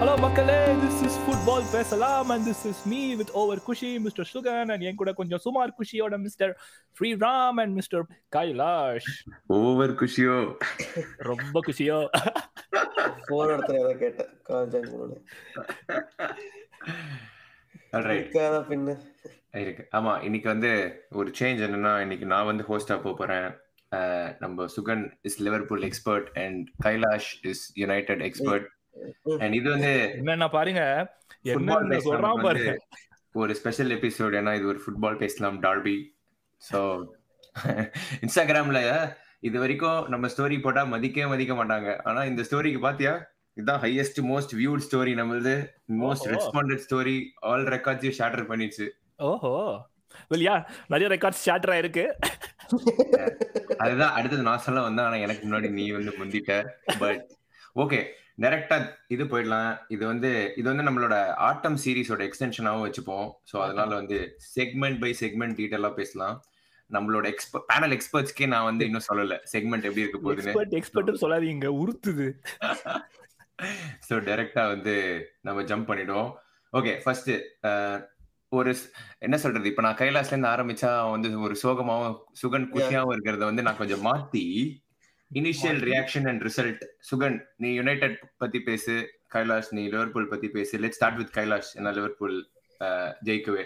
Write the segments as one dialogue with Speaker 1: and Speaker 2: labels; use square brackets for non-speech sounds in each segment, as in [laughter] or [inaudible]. Speaker 1: Hello மக்களே this is football பேசலாம் and this is me with over குஷி mister Sugan and என் கூட கொஞ்சம் சுமார் குஷியோட mister Ram and mister
Speaker 2: Kailash over குஷியோ ரொம்ப குஷியோ போன இடத்துல ஏதோ கேட்டேன் காஞ்சா
Speaker 3: பின்ன இருக்கு ஆமா இன்னைக்கு வந்து ஒரு சேஞ்ச் என்னன்னா இன்னைக்கு நான் வந்து ஹோஸ்டா போறேன் நம்ம Sugan is Liverpool expert and Kailash is United expert and இது வந்து என்ன பாருங்க ஒரு ஸ்பெஷல் எபிசோட் ஏன்னா இது ஒரு ஃபுட்பால் பேசலாம் டார்பி ஸோ இன்ஸ்டாகிராம்ல இது வரைக்கும் நம்ம ஸ்டோரி போட்டா மதிக்கவே மதிக்க மாட்டாங்க ஆனா இந்த ஸ்டோரிக்கு பாத்தியா இதுதான் ஹையஸ்ட் மோஸ்ட் வியூட் ஸ்டோரி நம்மளது மோஸ்ட் ரெஸ்பாண்டட் ஸ்டோரி ஆல் ரெக்கார்ட்ஸையும்
Speaker 1: ஷேட்டர் பண்ணிடுச்சு ஓஹோ இல்லையா நிறைய ரெக்கார்ட்ஸ் ஷேட்டர் ஆயிருக்கு
Speaker 3: அதுதான் அடுத்தது நான் சொல்ல வந்தேன் ஆனா எனக்கு முன்னாடி நீ வந்து முந்திட்ட பட் ஓகே டைரக்டா இது போயிடலாம் இது வந்து இது வந்து நம்மளோட ஆட்டம் சீரிஸோட எக்ஸ்டென்ஷனாகவும் வச்சுப்போம் ஸோ அதனால வந்து செக்மெண்ட் பை செக்மெண்ட் டீட்டெயிலாக பேசலாம் நம்மளோட எக்ஸ்பர்ட் பேனல் எக்ஸ்பர்ட்ஸ்க்கே நான் வந்து இன்னும் சொல்லல செக்மெண்ட் எப்படி இருக்க போகுதுன்னு
Speaker 1: எக்ஸ்பர்ட் சொல்லாதீங்க
Speaker 3: உறுத்துது ஸோ [laughs] டைரக்டா வந்து நம்ம ஜம்ப் பண்ணிடுவோம் ஓகே ஃபர்ஸ்ட் ஒரு என்ன சொல்றது இப்ப நான் கைலாஸ்ல இருந்து ஆரம்பிச்சா வந்து ஒரு சோகமாவும் சுகன் குஷியாவும் இருக்கிறத வந்து நான் கொஞ்சம் மாத்தி initial reaction and result Sugan நீ யுனைடெட் பத்தி பேசு கைலாஷ் நீ லிவர்பூல் பத்தி பேசு லெட் ஸ்டார்ட் வித் கைலாஷ்
Speaker 2: என்ன லிவர்பூல் ஜெயிக்கவே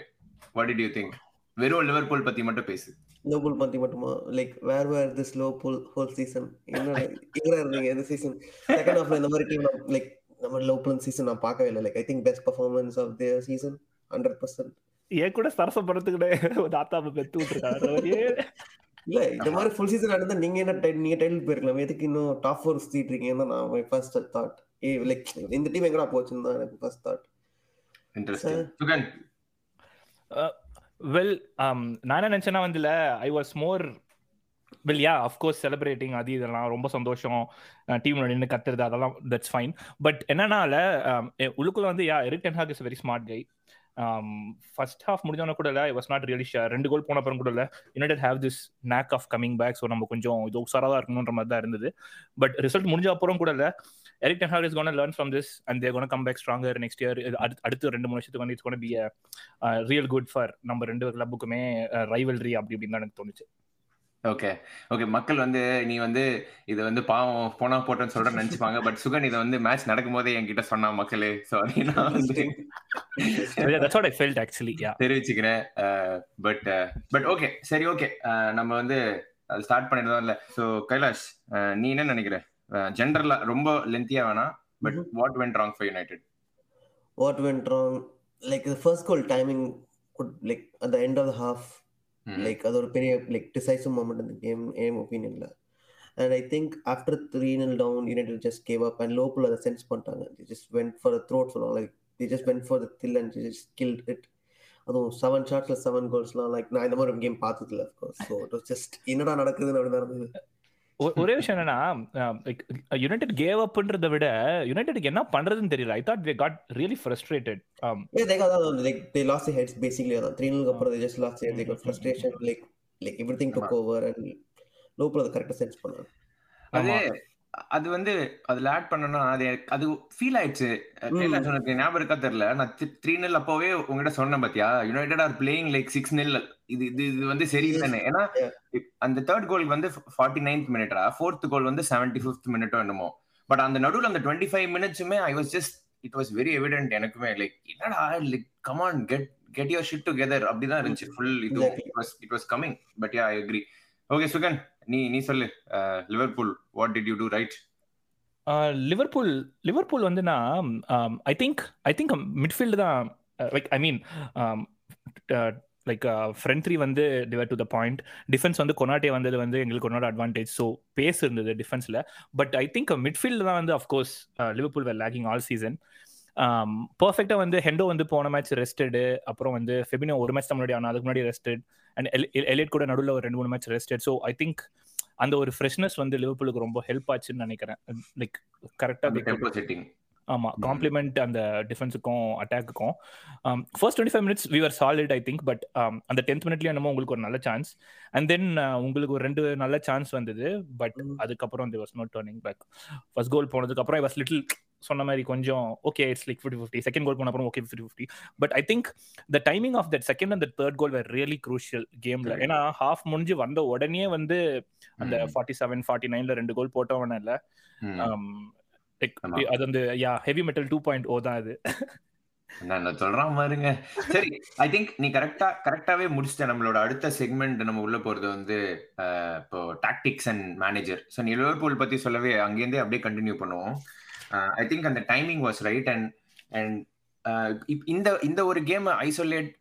Speaker 2: வாட் டிட் யூ திங்க் வெறும் லிவர்பூல் பத்தி மட்டும் பேசு லிவர்பூல் பத்தி மட்டுமா லைக் வேர் வேர் ஸ்லோ புல் ஹோல் சீசன் என்ன எங்க இருந்தீங்க இந்த சீசன் செகண்ட் இந்த மாதிரி டீம் லைக் நம்ம லோபூல் சீசன் நான் பார்க்கவே இல்லை like I think best performance of their season hundred percent
Speaker 1: ஏன் கூட சரச படத்துக்கு தாத்தா
Speaker 2: பெத்து விட்டுருக்காரு இல்ல இந்த மாதிரி ஃபுல் சீசன் நடந்தா நீங்க என்ன நீங்க டைட்டில் போயிருக்கலாம் எதுக்கு இன்னும்
Speaker 3: டாப் ஃபோர் சுத்திட்டு இருக்கீங்கன்னா நான் my first thought a like இந்த டீம் எங்கடா போச்சுன்னு தான் எனக்கு ஃபர்ஸ்ட் தாட் இன்ட்ரஸ்டிங் வெல் நான் என்ன நினைச்சேன்னா வந்துல
Speaker 1: I was more well yeah of course celebrating அது இதெல்லாம் ரொம்ப சந்தோஷம் டீம் நின்று கத்துறது அதெல்லாம் தட்ஸ் ஃபைன் பட் என்னன்னால um, உள்ளுக்குள்ள வந்து yeah Eric ten Hag is very smart guy first half முடிஞ்சவன கூட இல்லை வாஸ் நாட் ரியலி ஷேர் ரெண்டு கோல் போன அப்புறம் கூட இல்லை United have this knack of coming back so நம்ம கொஞ்சம் இது உசாராக இருக்கணுன்ற மாதிரி தான் இருந்தது பட் ரிசல்ட் முடிஞ்ச அப்புறம் கூட இல்லை Eric ten Hag is gonna learn from this and they gonna come back stronger next year அடுத்து ரெண்டு மூணு வருஷத்துக்கு வந்து it's gonna be real good for நம்ம ரெண்டு கிளப்புக்குமே ரைவல்ரி அப்படி அப்படின்னு தான் எனக்கு தோணுச்சு ஓகே
Speaker 3: ஓகே மக்கள் வந்து நீ வந்து இது வந்து பாவம் போனா போட்டேன்னு சொல்ற நினைச்சுப்பாங்க பட் சுகன் இதை வந்து மேட்ச் நடக்கும் போதே என்கிட்ட சொன்னா மக்களே ஸோ [laughs] தெரிவிச்சுக்கிறேன் பட் பட் ஓகே சரி ஓகே uh, நம்ம வந்து அது ஸ்டார்ட் பண்ணிட்டு இல்ல ஸோ கைலாஷ் uh, நீ என்ன நினைக்கிற ஜென்ரல்ல uh, ரொம்ப லென்த்தியா வேணாம் but what went wrong for United what went wrong
Speaker 2: like first goal timing good like at the end of half like mm-hmm. அது ஒரு பெரிய லைக் டிசைசிவ் மூமெண்ட் அந்த கேம் ஏம் ஒப்பீனியன்ல and I think after three nil down United just gave up and local அதை sense பண்ணிட்டாங்க just went for throat சொல்லுவாங்க like the just went for தில் and just kill it அதுவும் seven ஷாட்ஸ்ல seven கோல்ஸ்லாம் like நான் இந்த மாதிரி கேம் பார்த்ததில்ல ஸோ இட் ஜஸ்ட் என்னடா நடக்குதுன்னு அப்படி நடந்தது
Speaker 1: ஒரே விஷயம் என்னன்னா யுனைடெட் கேவ் அப்ன்றத விட யுனைடெட் என்ன பண்றதுன்னு தெரியல I thought they got really frustrated
Speaker 2: um yeah they got uh, like they lost their heads basically அதான் 3-0 அப்புறம் they just lost their they got frustration like like everything took over லோப்ல அத கரெக்ட்டா sense பண்ணாங்க அது அது வந்து அதுல ஆட் பண்ணனா
Speaker 3: அது அது ஃபீல் ஆயிடுச்சு சொன்னது ஞாபகம் இருக்கா தெரியல நான் த்ரீ நெல் அப்போவே உங்ககிட்ட சொன்னேன் பாத்தியா United are playing like six nil இது இது இது வந்து சரியில்லைன்னு ஏன்னா அந்த தேர்ட் கோல் வந்து ஃபார்ட்டி நைன்த் மினிட்ரா ஃபோர்த் கோல் வந்து செவன்டி ஃபிஃப்த் மினிட்டோ என்னமோ பட் அந்த நடுவில் அந்த டுவெண்ட்டி ஃபைவ் மினிட்ஸுமே I was just it was very evident எனக்குமே லைக் என்னடா like come on get get your shit together அப்படிதான் இருந்துச்சு ஃபுல் mm-hmm. இது it was coming but yeah I agree okay Sugan நீ நீ சொல்லு Liverpool what did you do right
Speaker 1: Liverpool Liverpool வந்து நான் I think I think midfield தான் like I mean like front three வந்து டிவர் டு த பாயிண்ட் டிஃபென்ஸ் வந்து Konate வந்தது வந்து எங்களுக்கு ஒன்னோட அட்வான்டேஜ் ஸோ பேஸ் இருந்தது டிஃபென்ஸில் பட் ஐ திங்க் மிட்ஃபீல்டு தான் வந்து of course Liverpool were lacking all season பர்ஃபெக்டாக வந்து ஹெண்டோ வந்து போன மேட்ச் ரெஸ்டடு அப்புறம் வந்து ஃபெபினோ ஒரு மேட்ச் தான் முன்னாடி ஆனால் அதுக்கு முன்னாடி ரெஸ்டட் அண்ட் எலியட் கூட நடுவில் ஒரு ரெண்டு மூணு match rested so I think அந்த ஒரு ஃப்ரெஷ்னஸ் வந்து லிவர்பூலுக்கு ரொம்ப ஹெல்ப் ஆச்சுன்னு நினைக்கிறேன் லைக்
Speaker 3: கரெக்டாக
Speaker 1: ஆமா காம்ப்ளிமெண்ட் அந்த டிஃபென்ஸுக்கும் அட்டாக்குக்கும் first twenty five minutes we were solid I think but அந்த டென்த் மினிட்லயும் என்னமோ உங்களுக்கு ஒரு நல்ல சான்ஸ் அண்ட் தென் உங்களுக்கு ஒரு ரெண்டு நல்ல சான்ஸ் வந்தது பட் அதுக்கப்புறம் தி was not turning back first goal போனதுக்கு அப்புறம் ஐ வாஸ் லிட்டில் சொன்ன மாதிரி கொஞ்சம் okay it's like fifty fifty second goal போன அப்புறம் okay fifty fifty but I think the timing of that second and third goal were really crucial கேம்ல ஏன்னா half முடிஞ்சு வந்த உடனே வந்து அந்த ஃபார்ட்டி செவன் ஃபார்ட்டி நைன்ல ரெண்டு கோல் போட்டவன இல்லை லைக் அது வந்து yeah heavy metal two point ஓ தான் அது நான் சொல்றான்
Speaker 3: பாருங்க சரி ஐ திங்க் நீ கரெக்டா கரெக்டாவே முடிச்சிட்ட நம்மளோட அடுத்த செக்மெண்ட் நம்ம உள்ள போறது வந்து இப்போ டாக்டிக்ஸ் அண்ட் மேனேஜர் ஸோ நீ லிவர்பூல் பத்தி சொல்லவே அங்கேருந்தே அப்படியே கண்டினியூ பண்ணுவோம் ஐ திங்க் அந்த timing was right and and இந்த இந்த ஒரு கேம் ஐசோலேட்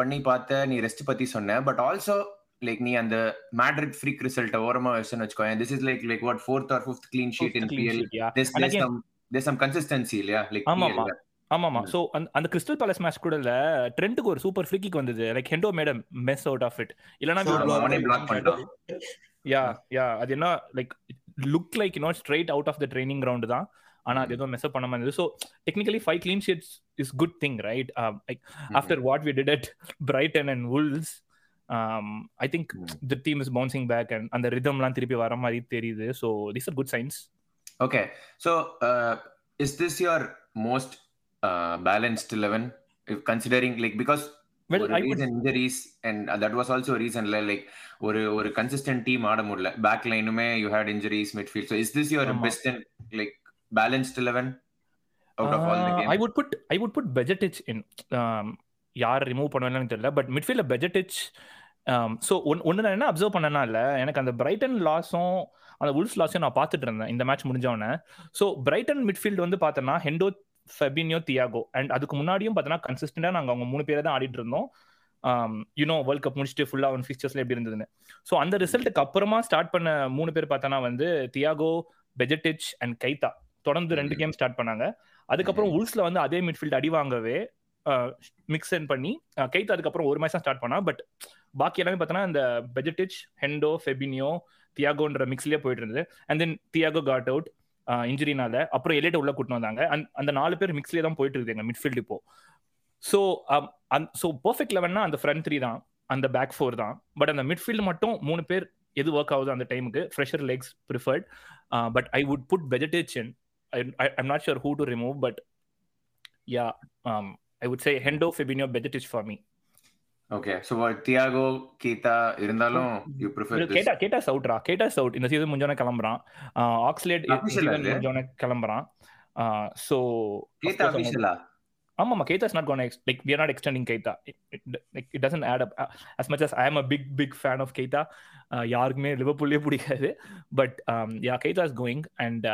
Speaker 3: பண்ணி பார்த்த நீ ரெஸ்ட் பத்தி சொன்ன பட் ஆல்சோ லைக் நீ அந்த மேட்ரிட் ஃப்ரீக் ரிசல்ட் ஓரமா வச்சுன்னு வச்சுக்கோ this is like like what fourth or fifth clean sheet in PL this this some this some consistency இல்லையா லைக் ஆமா ஆமாமா சோ அந்த
Speaker 1: கிறிஸ்டல் பேலஸ் மேட்ச் கூட இல்ல ட்ரெண்ட்க்கு ஒரு சூப்பர் ஃப்ரீ கிக் வந்தது like Hendo made a mess out of it இல்லனா யா யா அது என்ன like look like you know straight out of the training ground தான் ஆனா அது எதுவும் மெஸ் அப் பண்ண மாதிரி so technically five clean sheets is good thing right like after what we did at Brighton and Wolves I think the team is bouncing back and அந்த ரிதம்லாம் திருப்பி வர மாதிரி தெரியுது so this are good signs
Speaker 3: okay so is this your most balanced eleven considering like because injuries also ரீசன்ல like ஒரு ஒரு consistent team ஆட முடியல பேக் லைனுமே you had injuries midfield so is this your best like balanced eleven
Speaker 1: out of all the game I would put I would put Bajcetic in யார் remove பண்ணுவேன்னு தெரியல but மிட்ஃபீல்ட்ல Bajcetic so um, one ஒன்று நான் என்ன observe பண்ணனா இல்லை எனக்கு அந்த பிரைட்டன் லாஸும் அந்த உல்ஃப் லாஸையும் நான் பார்த்துட்டு இருந்தேன் இந்த மேட்ச் முடிஞ்சவொன்னே ஸோ பிரைட்டன் மிட்ஃபீல்டு வந்து பார்த்தோன்னா ஹெண்டோ ஃபெபினியோ தியாகோ அண்ட் அதுக்கு முன்னாடியும் பார்த்தோன்னா கன்சிஸ்டண்டாக நாங்கள் அவங்க மூணு பேரை தான் ஆடிட்டு இருந்தோம் யூனோ வேர்ல்ட் கப் முடிச்சுட்டு ஃபுல்லாக அவன் ஃபிக்சர்ஸ்ல எப்படி இருந்ததுன்னு ஸோ அந்த ரிசல்ட்டுக்கு அப்புறமா ஸ்டார்ட் பண்ண மூணு பேர் பார்த்தோன்னா வந்து தியாகோ பெஜெட்டிச் அண்ட் கைத்தா தொடர்ந்து ரெண்டு கேம் ஸ்டார்ட் பண்ணாங்க அதுக்கப்புறம் உல்ஸ்ல வந்து அதே மிட்ஃபீல்டு அடி வாங்கவே மிக்ஸ் அண்ட் பண்ணி கைத்தா அதுக்கப்புறம் ஒரு மேட்ச் தான் ஸ்டார்ட் பண்ணா பட் பாக்கி எல்லாமே பார்த்தோன்னா இந்த பெஜட்டிச் ஹெண்டோ ஃபெபினியோ தியாகோன்ற மிக்ஸ்லயே போயிட்டு இருந்தது and then Thiago got out இன்ஜுரினால அப்புறம் எலிட்ட உள்ள கூட்டினு வந்தாங்க அந்த நாலு பேர் மிக்ஸ்லயே தான் போயிட்டு இருக்கு எங்க மிட்ஃபீல்டு இப்போ ஸோ ஸோ பர்ஃபெக்ட் லெவன்னா அந்த ஃப்ரண்ட் த்ரீ தான் அந்த பேக் ஃபோர் தான் பட் அந்த மிட்ஃபீல்டு மட்டும் மூணு பேர் எது ஒர்க் ஆகுது அந்த டைமுக்கு fresher legs preferred but I would put vegetation I'm not sure who to remove but
Speaker 3: yeah I would say Hendo Fabinho வெஜிடேஷ் for me okay so Thiago Keita இருந்தாலும் யூ ப்ரிஃபர் கேட்டா
Speaker 1: கேட்டா சவுட்ரா கேட்டா சவுட் இந்த சீசன் முஞ்சோன கிளம்பறான் ஆக்ஸ்லேட் முஞ்சோன கிளம்பறான் சோ கீதா அபிஷலா ஆமா
Speaker 3: ஆமா
Speaker 1: Keita not cone like we are not extending Keita like it doesn't add up as much as I am a big big fan of Keita யாருக்குமே லிவர்பூல்லே பிடிக்காது but yeah Keita is going and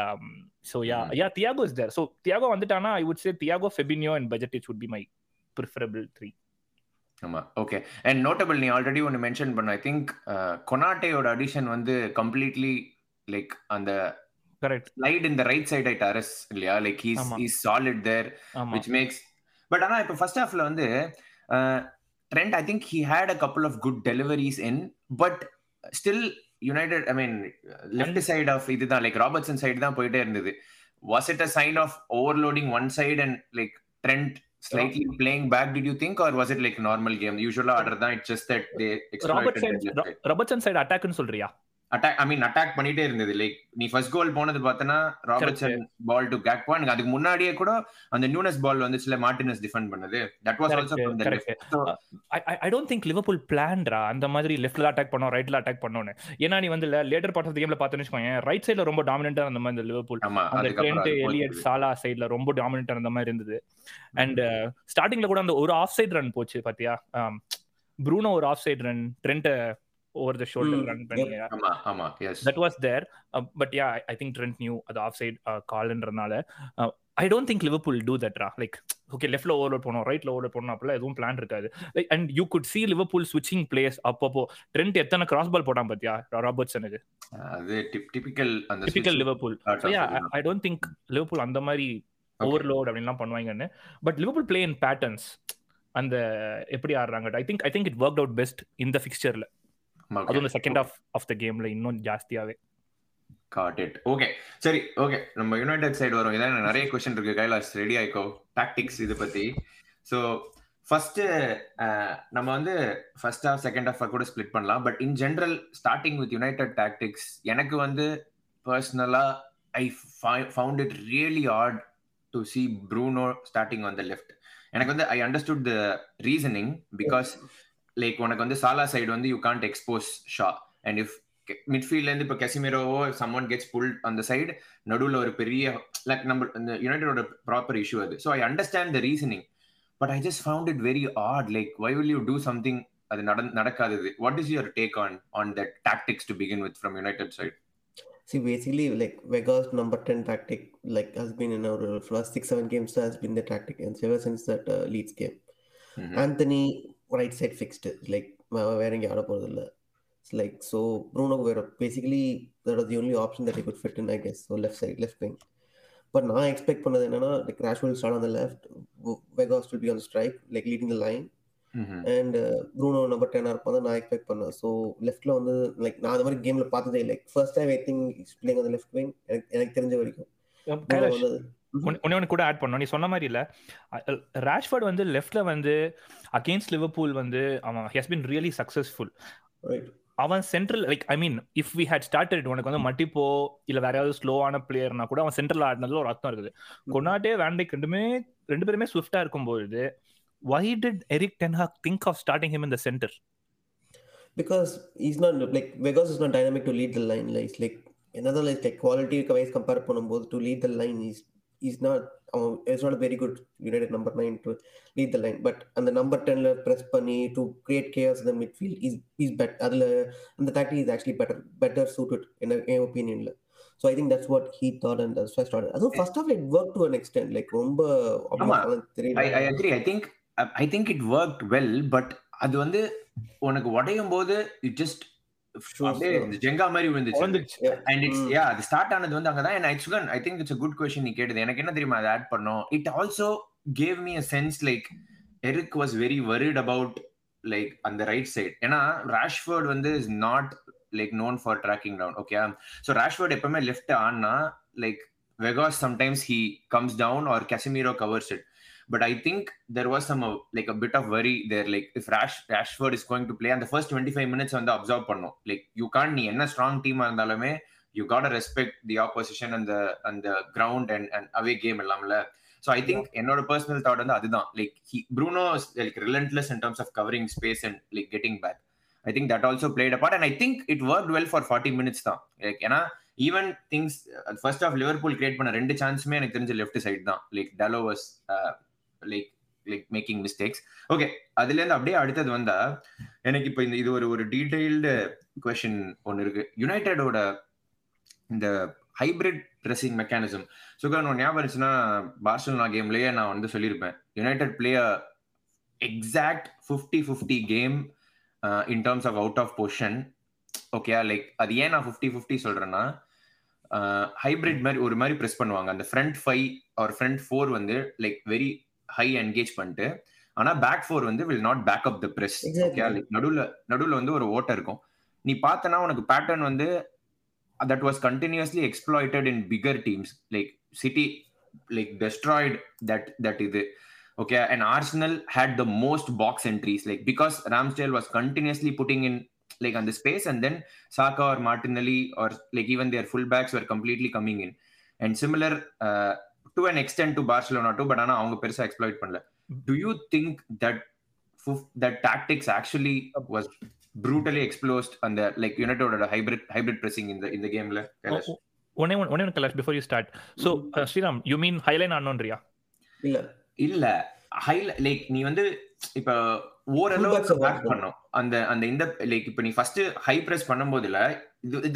Speaker 1: so yeah yeah Thiago is there so Thiago வந்துட்டானா I would say Thiago Fabinho and budget it would be my preferable three
Speaker 3: okay and notable நீ already ஒன்று mention பண்ண I think கொனாட்டேயோட addition வந்து completely like அந்த correct right side ஐட் அரஸ் இல்லையா like he's solid there which makes but இப்போ first ஹாஃப்ல வந்து Trent I think he had a couple of good deliveries in but still United I mean left side of இதுதான் like side தான் போயிட்டே இருந்தது was it a sign of overloading one side and like Trent slightly Rob- playing back, did you think, or was it like normal game? Usually, order that it's just that they exploited
Speaker 1: Robertson, Ro- Robertson side attack in Solria. Attack
Speaker 3: I mean attack பண்ணிட்டே இருந்தது like நீ first goal போனது பார்த்தனா Robertson ball to Gakpo எனக்கு அதுக்கு முன்னாடியே கூட அந்த நியூனஸ் பால் சில
Speaker 1: மார்டினஸ் டிஃபெண்ட் பண்ணது that was also from the left I don't think Liverpool பிளான்டா அந்த மாதிரி லெஃப்ட்ல அட்டாக் பண்ணோம் ரைட்ல அட்டாக் பண்ணோம்னு ஏன்னா நீ வந்து லேட்டர் பார்ட் ஆஃப் தி கேம்ல பார்த்தேன்னு வெச்சுக்கோங்க ரைட் சைடுல ரொம்ப டாமினன்ட்டா இருந்த மாதிரி இந்த லிவர்பூல் அந்த ட்ரெண்ட் எலியட் சாலா சைடுல ரொம்ப டாமினன்ட்டா இருந்த மாதிரி இருந்தது அண்ட் ஸ்டார்டிங்ல uh, கூட அந்த ஒரு ஆஃப் சைடு ரன் போச்சு பாத்தியா ப்ரூனோ um, ஒரு off side run Trent over the shoulder run பண்ணி ஆமா that was there but yeah I think Trent knew அது ஆஃப் சைட் கால்ன்றனால I don't think Liverpool do தட்ரா லைக் ஓகே லெஃப்ட்ல overload போனோம் ரைட்ல ஓவர்லோட் பண்ணணும் அப்பெல்லாம் எதுவும் பிளான் இருக்காது like and you could see Liverpool ஸ்விட்சிங் பிளேஸ் அப்பப்போ ட்ரெண்ட் எத்தனை கிராஸ்
Speaker 3: பால் போடாம பாத்தியா ராபர்ட்ஸனுக்கு அது டிபிக்கல் அந்த typical Liverpool I don't think Liverpool அந்த மாதிரி
Speaker 1: ஓவர் ஓவர்லோட் அப்படின்லாம் பண்ணுவாங்கன்னு but Liverpool play in patterns அந்த எப்படி ஆடுறாங்க I think I think it work out best இந்த ஃபிக்ஸ்டர்ல
Speaker 3: அதுவும் செகண்ட் ஆஃப் ஆஃப் த கேம்ல இன்னும் ஜாஸ்தியாவே காட் இட் ஓகே சரி ஓகே நம்ம யுனைடெட் சைடு வரும் இதான் நிறைய கொஸ்டின் இருக்கு கைலாஷ் ரெடி ஆயிக்கோ டாக்டிக்ஸ் இது பத்தி ஸோ ஃபர்ஸ்ட் நம்ம வந்து ஃபர்ஸ்ட் ஆஃப் செகண்ட் ஹாஃப் கூட ஸ்பிளிட் பண்ணலாம் but in general starting with United tactics எனக்கு வந்து பர்சனலா I found it really odd to see Bruno starting on the left எனக்கு வந்து I understood the reasoning because like உனக்கு வந்து சாலா சைடு வந்து you can't expose Shaw and if மிட்ஃபீல்ட்ல இருந்து இப்போ கெசிமேரோவோ சம் ஒன் கெட்ஸ் புல் அந்த சைடு நடுவில் ஒரு பெரிய லைக் நம்ம இந்த யுனைடோட ப்ராப்பர் இஷ்யூ அது so I understand the reasoning but I just found it very odd like why will you do something அது நட நடக்காதது what is your take on on the
Speaker 2: tactics to begin with from United side See, basically, like Vegas number 10 tactic, like has been in our first six, seven games, has been the tactic, and ever since that uh, Leeds game. Mm-hmm. Anthony right side fixed like வேற எங்கேயும் ஆட போகிறது இல்லை like so Bruno வேற basically that as the only option that it fit in I guess so left side left wing but நான் expect பண்ணது என்னன்னா like Rashford start on the left Vegas will be on strike like leading the line and Bruno number டென்னாக இருப்பான் தான் நான் expect பண்ணேன் so லெஃப்ட்ல வந்து லைக் நான் அந்த மாதிரி கேமில் பார்த்ததே like first time I think playing அந்த லெஃப்ட் விங் எனக்கு எனக்கு தெரிஞ்ச வரைக்கும்
Speaker 1: ஒன்னே கூட ஆட் பண்ணோம் நீ சொன்ன மாதிரி இல்லை ரேஷ்வர்ட் வந்து லெஃப்ட்ல வந்து அகேன்ஸ்ட் லிவர்பூல் வந்து அவன் ஹஸ் பின் ரியலி சக்ஸஸ்ஃபுல் அவன் central like I mean if we had started உனக்கு வந்து மட்டிப்போ இல்ல வேற ஏதாவது ஸ்லோவான பிளேயர்னா கூட அவன் சென்ட்ரல் ஆடினதுல ஒரு அர்த்தம் இருக்குது கொண்டாட்டே வேண்டைக் ரெண்டுமே ரெண்டு பேருமே ஸ்விஃப்டா இருக்கும்போது why did Eric ten Hag think of starting him in the centre because is not like because is not dynamic to lead the line
Speaker 2: lies like என்னதான் like like quality wise compare பண்ணும்போது to lead the line is is not அவன் it's not very good United number nine to lead the line but அந்த number டென்ல press பண்ணி to create case இந்த midfield is is bad அதில் அந்த tactic is actually better better suited என்ன என் ஒப்பீனியன்ல so I think that's what he thought and first order அதுவும் first of it work to an extent like ரொம்ப தெரியல I think it
Speaker 3: work well but அது வந்து உனக்கு உடையும் போது it just and yeah start ஆனது வந்து அங்கதான் கன் குட் கொஸ்டின் எனக்கு என்ன தெரியுமா add it also a sense like like அந்த ரைட் ஏன்னா வந்து not like known for down எப்பவுமே லெஃப்ட் ஆனா like Vegas sometimes he comes down or covers it But I think there was some uh, like a bit of worry there. Like if Rash Rashford is going to play and the first 25 minutes on the absorb panno. Like you can't நீ என்ன strong team இருந்தாலுமே you gotta respect the opposition and the and the ground and and away game இல்லாமல so I think என்னோட personal thought வந்து அதுதான் like he Bruno like relentless in terms of covering space and like getting back I think that also played apart and I think it work well for forty minutes தான் like ஏன்னா even things first of Liverpool create பண்ண ரெண்டு சான்ஸுமே எனக்கு தெரிஞ்ச left side தான் like Dalot was like like making mistakes okay அதுல இருந்து அப்படியே அடுத்தது வந்தா எனக்கு இப்போ இந்த இது ஒரு ஒரு டீடைல்டு கொஷின் ஒன்று இருக்கு யுனைடெடோட இந்த ஹைபிரிட் ட்ரெஸ்ஸிங் மெக்கானிசம் சுகர் ஒன்று ஞாபகம் இருந்துச்சுன்னா பார்சலோனா கேம்லயே நான் வந்து சொல்லியிருப்பேன் United player exact fifty fifty game in terms of out of possession okay like அது ஏன் நான் ஃபிஃப்டி ஃபிஃப்டி சொல்றேன்னா ஹைபிரிட் மாதிரி ஒரு மாதிரி ப்ரெஸ் பண்ணுவாங்க அந்த ஃப்ரண்ட் ஃபைவ் ஒரு ஃப்ரண்ட் ஃபோர் வந்து லைக் வெரி ஹை என்கேஜ் பண்ணிட்டு ஆனா பேக் ஃபோர் வந்து will not back up the press okay நடுவுல நடுவுல வந்து ஒரு ஓட்டை இருக்கும் நீ பார்த்தனா உனக்கு பேட்டர்ன் வந்து that was continuously
Speaker 2: exploited in bigger teams like City like destroyed that
Speaker 3: that இது okay and Arsenal had the most box entries like because Ramsdale was continuously putting in like அந்த space and then Saka or Martinelli or like even their full backs are completely coming in and similar to an extent to Barcelona to but ஆனா அவங்க பெருசா exploit பண்ணல do you think that that tactics actually was brutally exposed அந்த like யுனைட்டோட hybrid hybrid pressing இந்த இந்த கேம்ல ஒன்னே ஒன் ஒன்னே one colour before you start so Sriram you mean high line ஆனோன்றியா இல்ல இல்ல ஹை லைக் நீ வந்து இப்ப ஓரளவு பேக் பண்ணும் அந்த அந்த இந்த லைக் இப்ப நீ ஃபர்ஸ்ட் ஹை பிரஸ் பண்ணும்போதுல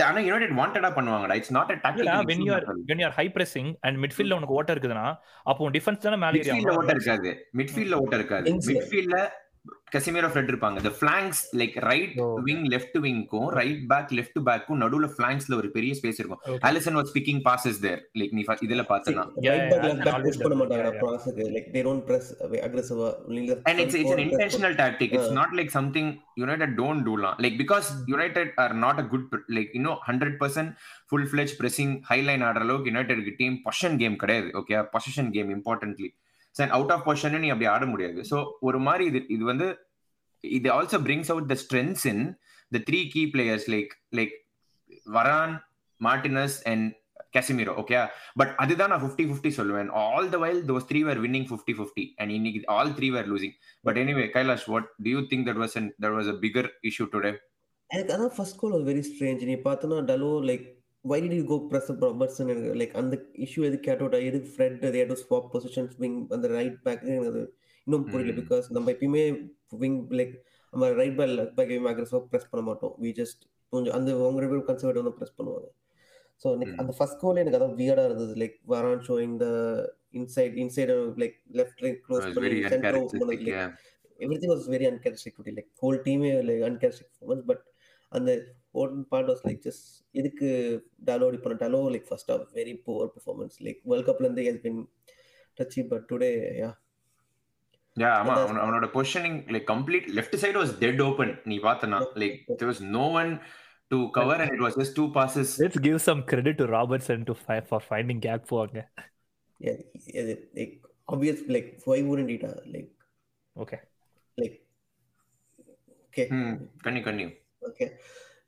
Speaker 1: ஆனா யுனைடெட் வாண்டடா பண்ணுவாங்கடா it's not a tactical when you are when you are high pressing and
Speaker 3: hmm.
Speaker 1: உனக்கு ஓட்ட இருக்குதுனா அப்போ டிஃபென்ஸ் தான மேல
Speaker 3: ஏறி ஓட்ட இருக்காது மிட்ஃபீல்ட்ல ஓட்ட hmm. இருக்காது மிட்ஃபீல்ட்ல கசிமீரோ ஃப்ரெட் இருப்பாங்க இந்த flanks like right wing left விங்க்கும் ரைட் பேக் லெஃப்ட் பேக்கும் நடுவுல ஃபிளாங்க்ஸ்ல ஒரு
Speaker 2: பெரிய ஸ்பேஸ் இருக்கும் Alisson
Speaker 3: was picking passes there like நீ இதுல
Speaker 2: பார்த்தனா ரைட் பேக் பண்ண மாட்டாங்க process like they don't press அக்ரெசிவா and it's it's an intentional
Speaker 3: tactic it's not like something united don't do la like because hmm. united are not a good like you know 100% full fledged pressing high line ஆடுற அளவுக்கு united team possession game கிடையாது okay position game importantly சரி out of position நீ அப்படி ஆட முடியாது so ஒரு மாதிரி இது இது வந்து இது also brings out the strengths in the three key players like like Varane Martinez and Casemiro okay but அதுதான் நான் ஃபிஃப்டி ஃபிஃப்டி சொல்லுவேன் all the while those three were winning fifty fifty and இன்னைக்கு all three were losing but anyway Kailash what do you think that was that was a bigger issue today எனக்கு அதான் first goal very
Speaker 2: strange நீ பார்த்தோன்னா டலோ like why D go go press எனக்கு like அந்த issue and எது gate out ஆயிருக்கு Fred they had swap positions wing அந்த right back இன்னும் புரியல பிகாஸ் நம்ம எப்பயுமே விங் லைக் நம்ம ரைட் பேக் லெஃப்ட் பேக் எப்பயுமே அக்ரெசிவாக ப்ரெஸ் பண்ண மாட்டோம் வி ஜஸ்ட் கொஞ்சம் அந்த அவங்க ரெண்டு பேரும் கன்சர்வேட்டிவ் தான் ப்ரெஸ் பண்ணுவாங்க ஸோ hmm. அந்த ஃபர்ஸ்ட் கோல் எனக்கு அதான் வியர்டாக இருந்தது like Varane showing the inside inside like left like close பண்ணி சென்டர் பண்ணது like everything was very uncharacteristic like whole டீமே லைக் அன்கேரஸ்டிக் பட் அந்த important part was like just இதுக்கு டாலோ அடி பண்ணிட்டாலோ like first of very poor performance like world கப்ல இருந்தே has been touch but today yeah yeah ஆமா அவனோட positioning like complete left
Speaker 3: side was dead open நீ பார்த்தனா like there was no one to cover and it was just two passes let's give some credit to Robertson to for finding gap for போவாங்க like obvious like why wouldn't it like okay like okay hmm கன்னி
Speaker 2: கன்னி okay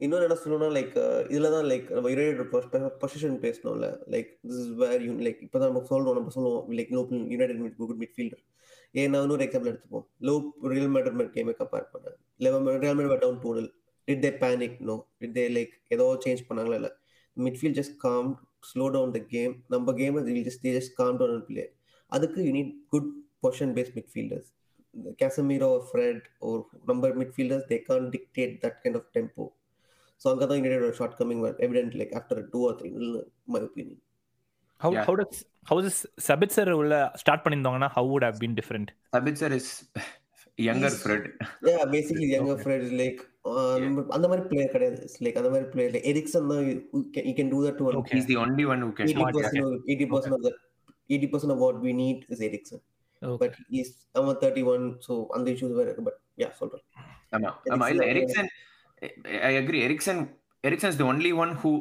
Speaker 2: இன்னொன்று என்ன சொல்லணும்னா like இதில் தான் like நம்ம United position பேசணும்ல like this is where you like இப்போ தான் நம்ம சொல்கிறோம் நம்ம சொல்லுவோம் like low United mid good midfielder ஏன் நான் இன்னொரு எக்ஸாம்பிள் எடுத்துப்போம் லோ ரியல் மேட்ரட் கேமே கம்பேர் பண்ணேன் eleven Real Madrid down two did they panic no did they like ஏதோ சேஞ்ச் பண்ணாங்களா இல்லை midfield just calm slow down the game நம்ம game just they just calm down play அதுக்கு you need good position based midfielders Casemiro or Fred or number midfielders, they can't dictate that kind of tempo. Sankata United were shortcoming were evident like after two or three, my opinion. How
Speaker 1: yeah. how does how is Sabitzer start start பண்ணிருந்தாங்கன்னா how would have been different? Sabitzer is
Speaker 2: younger He's, Fred. Yeah, basically younger okay.
Speaker 3: Fred is
Speaker 2: like அந்த மாதிரி player கிடையாது like அந்த மாதிரி பிளேயர் இல்லை Eriksen தான் you can do that to one is the only one who can 80% 80% of the 80% of what we need is Eriksen but is அவன் 31 so அந்த இஷ்யூஸ் வேற இருக்கு பட் யா சொல்றேன் ஆமா ஆமா இல்ல
Speaker 3: Eriksen I agree Eriksen Eriksen is the only one who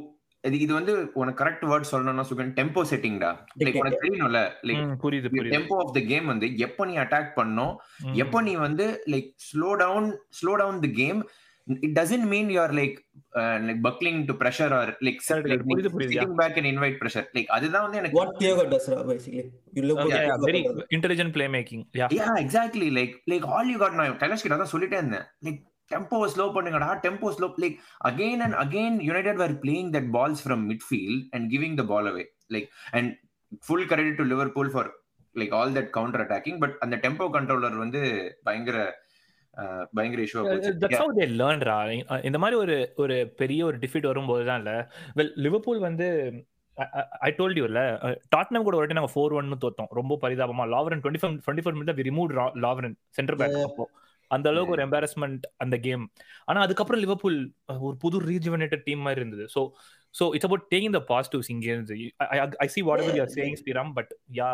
Speaker 3: இது வந்து உனக்கு கரெக்ட் வேர்ட் சொல்லணும்னா சுகன் டெம்போ செட்டிங்டா லைக் உனக்கு தெரியணும்ல லைக்
Speaker 1: புரியுது
Speaker 3: டெம்போ ஆஃப் த கேம் வந்து எப்போ நீ அட்டாக் பண்ணோ எப்போ நீ வந்து like slow down slow down the game it doesn't mean you are like like buckling to pressure or like sitting back and invite pressure like அதுதான்
Speaker 2: வந்து எனக்கு what Thiago does basically
Speaker 1: you look very intelligent play making yeah
Speaker 3: exactly like like all you got நான் டெலஸ்கிட்ட தான் சொல்லிட்டே இருந்தேன் like tempo slow பண்ணுங்கடா tempo slow like again and again United are playing that balls from midfield and giving the ball away like and full credit to Liverpool for like all that counter attacking but அந்த tempo controller
Speaker 1: வந்து பயங்கர பயங்கர issue that's how they learn ரா இந்த மாதிரி ஒரு ஒரு பெரிய ஒரு டிஃபீட் வரும்போது தான் இல்ல வெல் லிவர்பூல் வந்து ஐ டோல்ட் யூ இல்ல டாட்னம் கூட ஒரு நாங்க ஃபோர் ஒன்னு தோத்தோம் ரொம்ப பரிதாபமா லாவரன் twenty five twenty four minute remove லாவரன் centre back அப்போ அந்த அளவுக்கு ஒரு எம்பாரஸ்மெண்ட் அந்த கேம் ஆனா அதுக்கப்புறம் லிவர்பூல் ஒரு புது ரீஜுவனேட்டட் டீம் மாதிரி இருந்தது so so it's about
Speaker 2: taking the positives இங்கே இருந்து I see whatever you're saying Sriram but yeah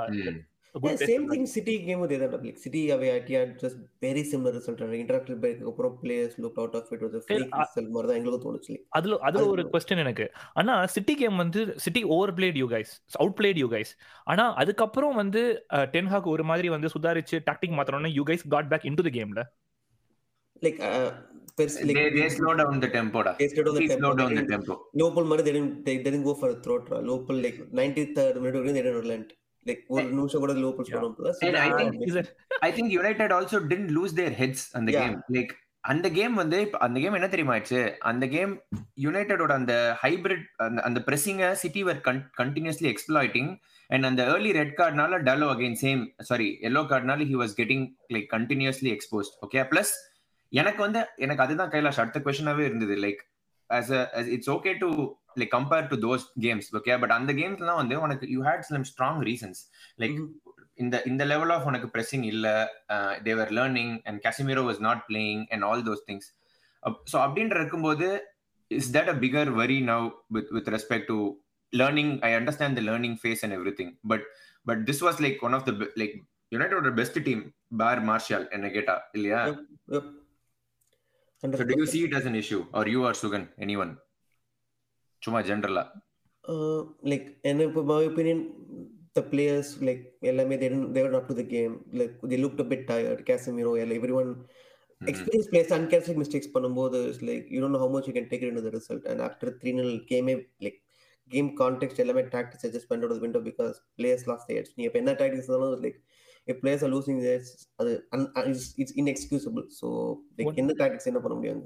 Speaker 2: same thing City game அதே தான் City away idea just very similar result interactive break அப்புறம் players look out of it ஒரு result மாதிரி தான் எங்களுக்கு தோணுச்சு அதுல அதுல ஒரு
Speaker 1: क्वेश्चन எனக்கு ஆனா சிட்டி கேம் வந்து City over plate you guys outplayed you guys ஆனா அதுக்கப்புறம் வந்து டென் ஹாக் ஒரு மாதிரி வந்து சுதாரிச்சு டாக்டிக் மாத்தறோம்னா you guys got back into the கேம்ல
Speaker 2: like uh, pers- like they,
Speaker 3: they slow down the tempo da. they slow down the tempo, down the
Speaker 2: tempo. they didn't they, didn't go for a throat Liverpool like 93rd minute they didn't relent like eh, and i think i
Speaker 3: think united
Speaker 2: also
Speaker 3: didn't lose their heads
Speaker 2: on
Speaker 3: the the game like அந்த game வந்து அந்த game என்ன தெரியுமாச்சு அந்த game யுனைடோட அந்த hybrid அந்த பிரெஸிங்க City were continuously exploiting and அந்த early red கார்ட்னால டலோ அகைன் சேம் சாரி எல்லோ கார்ட்னால he was getting like continuously exposed okay plus எனக்கு வந்து எனக்கு அதுதான் கைலாஷ் அடுத்த கொஸ்டினாவே இருந்தது like it's okay to like compare to those games okay but அந்த கேம்ஸ் எல்லாம் வந்து உனக்கு you had சிலம் strong reasons like இந்த இந்த லெவல் ஆஃப் உனக்கு பிரெஸிங் இல்லை தேவர் learning and Casemiro was not playing and all those things so அப்படின்ற இருக்கும்போது is that a bigger worry now with with respect to learning I understand the learning phase and everything but but this was like one of the like யுனைடோட best team பார் Martial என்ன கேட்டா இல்லையா 100%. So do you see it as an issue, or you or Sugan, anyone? Chuma generala.
Speaker 2: Uh, like, and in my opinion, the players like எல்லாமே they didn't they were up to the game. Like they looked a bit tired. Casemiro, everyone. Mm-hmm. Experienced players uncharacteristic mistakes பண்ணும்போது it's like you don't how much you can take in the result and after three nil கேமே like game contact எல்லாமே tactics adjust பண்ணுறது window because players lost heads நீ இப்போ என்ன tactics இருந்தாலும் like if players are losing theirs அது it's inexcusable so like என்ன tactics என்ன பண்ண முடியாது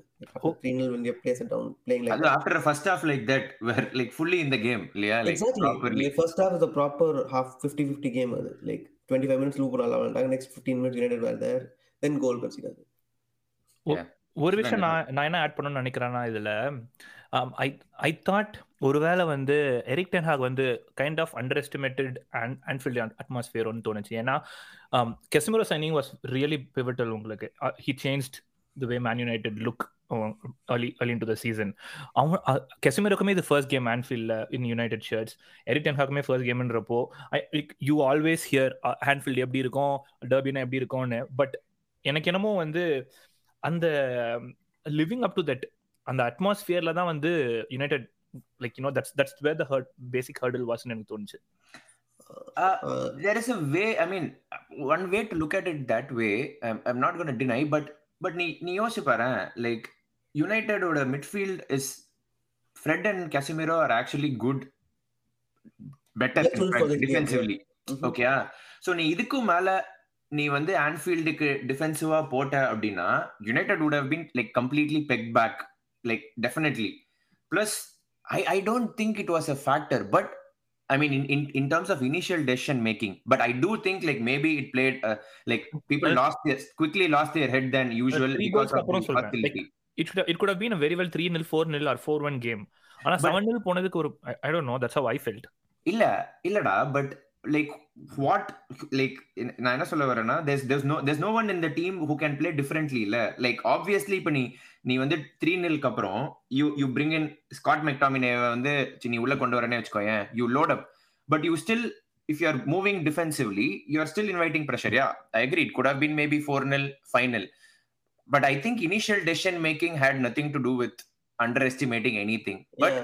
Speaker 2: three nil when plays
Speaker 3: down playing like after
Speaker 2: first
Speaker 3: half like that where like fully in the game இல்லையா
Speaker 2: like properly first half is a proper half 50 50 game அது like 25 minutes லூப் நல்லா விளையாண்டாங்க next 15 minutes United where there then goal consider
Speaker 1: ஒரு விஷயம் நான் நான் என்ன ஆட் பண்ணணும்னு நினைக்கிறேன்னா இதுல ஐ ஐ தாட் ஒருவேளை வந்து எரிக் டென்ஹாக் வந்து kind of underestimated and Anfield atmosphere ஒன்று தோணுச்சு ஏன்னா Casemiro signing was really pivotal உங்களுக்கு he change the way man United look early அலி இன் டு த சீசன் அவங்க கெசிமருக்குமே இது ஃபர்ஸ்ட் கேம் ஆன்ஃபீல்டில் இன் யுனைடெட் ஷர்ட்ஸ் எரிக் டென்ஹாக்குமே ஃபர்ஸ்ட் கேம்ன்றப்போ I like you always hear Anfield எப்படி இருக்கும் டர்பினா எப்படி இருக்கும்னு பட் எனக்கு என்னமோ வந்து அந்த லிவிங் அப் டு தட் அந்த அட்மாஸ்பியர்ல தான் வந்து United like you know that's that's where the hurt basic hurdle வாஸ்னு எனக்கு தோணுச்சு Uh, is is way I mean one way to look at it that way way i'm, not not going but but but நீ நீ
Speaker 3: யோசிப்பாரு like யுனைடடோட midfield is Fred and Casemiro are actually good better defensively ஓகேயா so நீ இதுக்கும் மேல நீ வந்து ஆன்ஃபீல்டுக்கு டிஃபென்சிவா போட்ட அப்படின்னா United would have been like completely peg back like definitely. Plus, I, I don't think it was a factor, but I mean, in, in, in terms of initial decision making, but I do think like maybe it played uh, like people lost their quickly lost their head than usual
Speaker 1: because of like, it, should have, it could have been a very well 3 0, 4 0, or 4 1 game. ஆனா seven nil போனதுக்கு ஒரு I don't know that's how I felt இல்ல
Speaker 3: இல்லடா but like what like நான் என்ன சொல்ல வரேன்னா there's there's no there's no one in the team who can play differently இல்ல லைக் ஆப்வியஸ்லி இப்போ நீ நீ வந்து த்ரீ நிலுக்கு அப்புறம் you you bring in Scott மெக்டாமினேவை வந்து நீ உள்ள கொண்டு வரனே வச்சுக்கோ ஏன் you load up but you still if you are moving defensively you are still inviting pressure yeah I agree it could have been maybe four nil final but I think initial decision making had nothing to do with underestimating anything but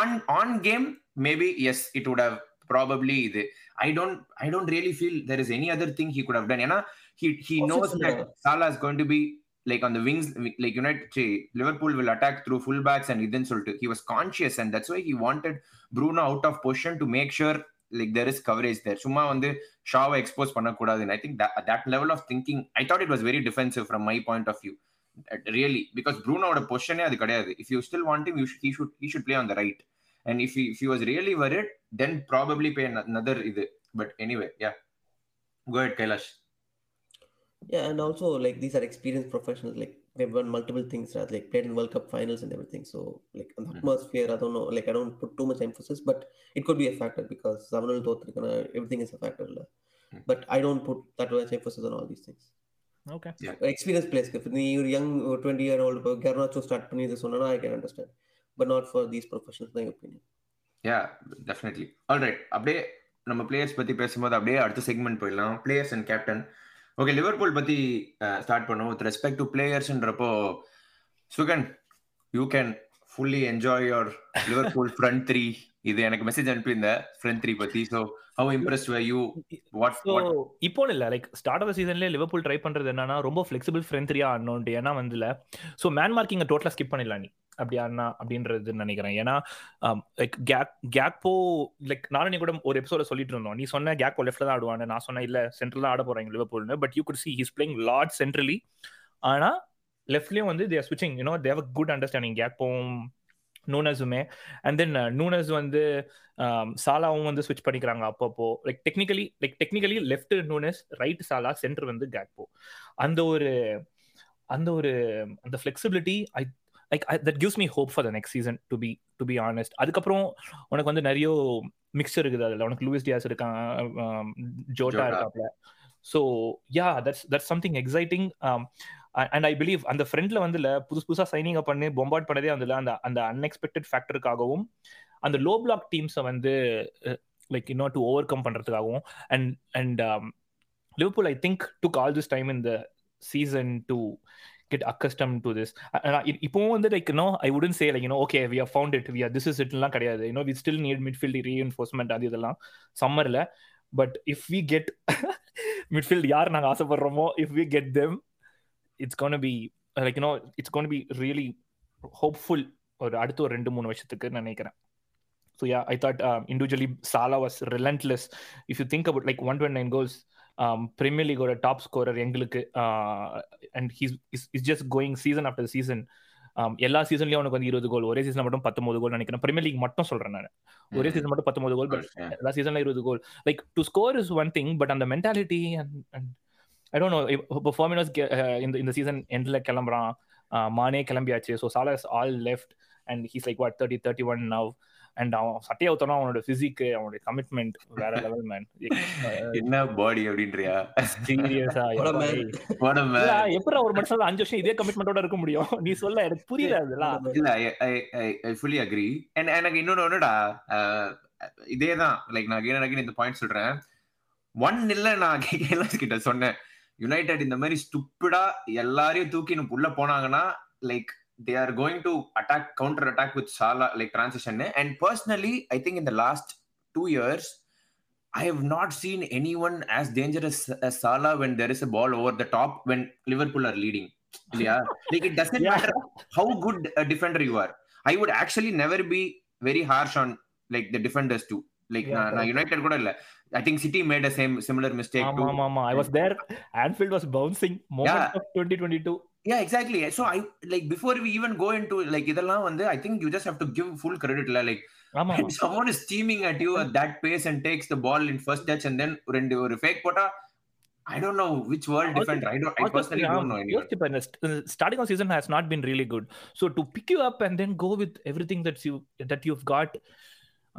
Speaker 3: on on game maybe S it would have probably இது I don't I don't really feel there is any other thing he could have done ஏன்னா he he knows that Shelah is going to be like on the wings, like United, say, Liverpool will attack through fullbacks and Eden Sultu. He was conscious and that's why he wanted Bruno out of position to make sure like there is coverage there. Summa on the Shaw exposed Panakuda. And I think that that level of thinking, I thought it was very defensive from my point of view. Really, because Bruno had a position. If you still want him, he should he should play on the right. And if he, if he was really worried, then probably pay another. But anyway, yeah. Go ahead, Kailash.
Speaker 2: Yeah, and also like these are experienced professionals. Like they've won multiple things, right? Like played in World Cup finals and everything. So like the mm-hmm. atmosphere, I don't know. Like I don't put too much emphasis, but it could be a factor because Samanul Thotrikana, everything is a factor. Mm-hmm. But I don't put that much emphasis on all these things.
Speaker 1: Okay. Yeah.
Speaker 2: பிளேஸ்க்கு நீ If you're young, 20 year old, Garnacho start start பண்ணி இதை சொன்னா I can understand but not for these professions தான்
Speaker 3: opinion yeah definitely all right அப்படியே நம்ம players பத்தி பேசும்போது அப்படியே அடுத்த செக்மெண்ட் போயிடலாம் players and captain okay Liverpool பத்தி ஸ்டார்ட் பண்ணுவோம் வித் ரெஸ்பெக்ட் டு பிளேயர்ஸ்ன்றப்போ Sugan you can fully enjoy your Liverpool front three இது எனக்கு மெசேஜ் அனுப்பியிருந்த ஃப்ரண்ட் த்ரீ பத்தி so how
Speaker 1: impress way you what so இப்போ இல்ல லைக் ஸ்டார்ட் ஆஃப் சீசன்லேயே லிவர்பூல் ட்ரை பண்றது என்னன்னா ரொம்ப ஃப்ளெக்சிபிள் ஃப்ரெண்ட் த்ரீயா ஆடணும்ட்டு ஏன்னா வந்துல சோ மேன் டோட்டலா ஸ்கிப் பண்ணிடலாம் நீ அப்படி ஆனா அப்படின்றது நினைக்கிறேன் ஏன்னா லைக் கேக் கேக்போ லைக் நானும் கூட ஒரு எபிசோட சொல்லிட்டு இருந்தோம் நீ சொன்ன கேக்போ லெஃப்ட்ல தான் ஆடுவானு நான் சொன்னேன் இல்ல சென்ட்ரல் தான் ஆட போறாங்க லிவர்பூல்னு but you could see his playing lot centrally ஆனா லெஃப்ட்லயும் வந்து தேர் switching you know they've good understanding கேக்போவும் நூனஸுமே அண்ட் தென் நூனஸ் வந்து சாலாவும் um, வந்து ஸ்விட்ச் பண்ணிக்கிறாங்க அப்பப்போ like technically like technically left Nunez right Salah centre வந்து கேக்போ அந்த ஒரு அந்த ஒரு அந்த flexibility I like that gives me hope for the next season to be to be honest அதுக்கப்புறம் உனக்கு வந்து நிறைய மிக்சர் இருக்குது அதில் உனக்கு லூயிஸ் டியாஸ் இருக்கான் ஜோட்டா um, இருக்காப்ல so yeah that's that's something exciting and I believe அந்த ஃப்ரெண்ட்ல வந்து புதுசு புதுசாக சைனிங் அப் பண்ணி பொம்பாட் பண்ணதே வந்து அந்த அந்த அன்எக்ஸ்பெக்டட் ஃபேக்டருக்காகவும் அந்த லோ பிளாக் டீம்ஸை வந்து லைக் இன்னோ டு ஓவர் கம் பண்ணுறதுக்காகவும் and and Liverpool I think took all this time in the season to get accustomed to this இப்பவும் வந்து like no I wouldn't say like you know okay we are found it we are this is இட்லாம் கிடையாது you know we still need midfield reinforcement அது இதெல்லாம் சம்மரில் but if we get midfield யார் நாங்கள் ஆசைப்படுறோமோ if we get them it's gonna be like you know it's gonna be really hopeful ஒரு அடுத்த ஒரு ரெண்டு மூணு வருஷத்துக்கு நினைக்கிறேன் so yeah I thought individually Salah was relentless if you think about like one twenty nine goals Premier லீகோட top scorer எங்களுக்கு and he's is just going season after season எல்லா சீசன்லயும் அவனுக்கு வந்து இருபது கோல் ஒரே சீசன் மட்டும் பத்தொன்பது கோல் நினைக்கிறேன் பிரீமியர் லீக் மட்டும் சொல்றேன் நான் ஒரே சீசன் மட்டும் பத்தொன்பது கோல் பட் எல்லா சீசன்ல இருபது goal like to score is one thing but அந்த mentality and I don't know இப்போ ஃபோமினோஸ் இந்த இந்த சீசன் எண்ட்ல கிளம்புறான் uh, மானே கிளம்பியாச்சு so Salah's all left and he's like what thirty thirty one now and அவன் சட்டையை ஊத்தனா அவனோட
Speaker 3: பிசிக் அவனோட கமிட்மெண்ட் வேற லெவல் மேன் [laughs] என்ன பாடி அப்படின்றியா சீரியஸா [laughs]
Speaker 1: எப்படி ஒரு மனுஷன் அஞ்சு வருஷம் இதே கமிட்மெண்டோட இருக்க முடியும் நீ சொல்ல எனக்கு புரியல இல்ல
Speaker 3: ஐ ஃபுல்லி அக்ரி அண்ட் எனக்கு இன்னொன்னு ஒண்ணுடா இதே தான் லைக் நான் எனக்கு இந்த பாயிண்ட் சொல்றேன் ஒன் இல்ல நான் கேஎல்எஸ் [laughs] கிட்ட சொன்னேன் யுனைடெட் இந்த மாதிரி ஸ்டுப்பிடா எல்லாரையும் தூக்கி உள்ள போனாங்கன்னா like they are going to attack, counter attack with Salah, like transition. And personally, I think in the last two years, I have not seen anyone as dangerous as Salah when there is a ball over the top when Liverpool are leading. Yeah, [laughs] like it doesn't yeah. matter how good a defender you are. I would actually never be very harsh on like the defenders too. Like நான் United கூட இல்ல I think City made a same similar mistake.
Speaker 1: Ma ஆமா I was was Anfield was bouncing moment of 2022
Speaker 3: yeah exactly so I like before we even go in to like இதெல்லாம் வந்து I think you just have to give full கிரெடிட்ல like someone is steaming at you at that pace and takes the ball in first touch and then ரெண்டு ஒரு fake போட்டா I don't know which world different I don't I personally don't no any
Speaker 1: starting off season has not been really good so to pick you up and then go with everything that's you that you got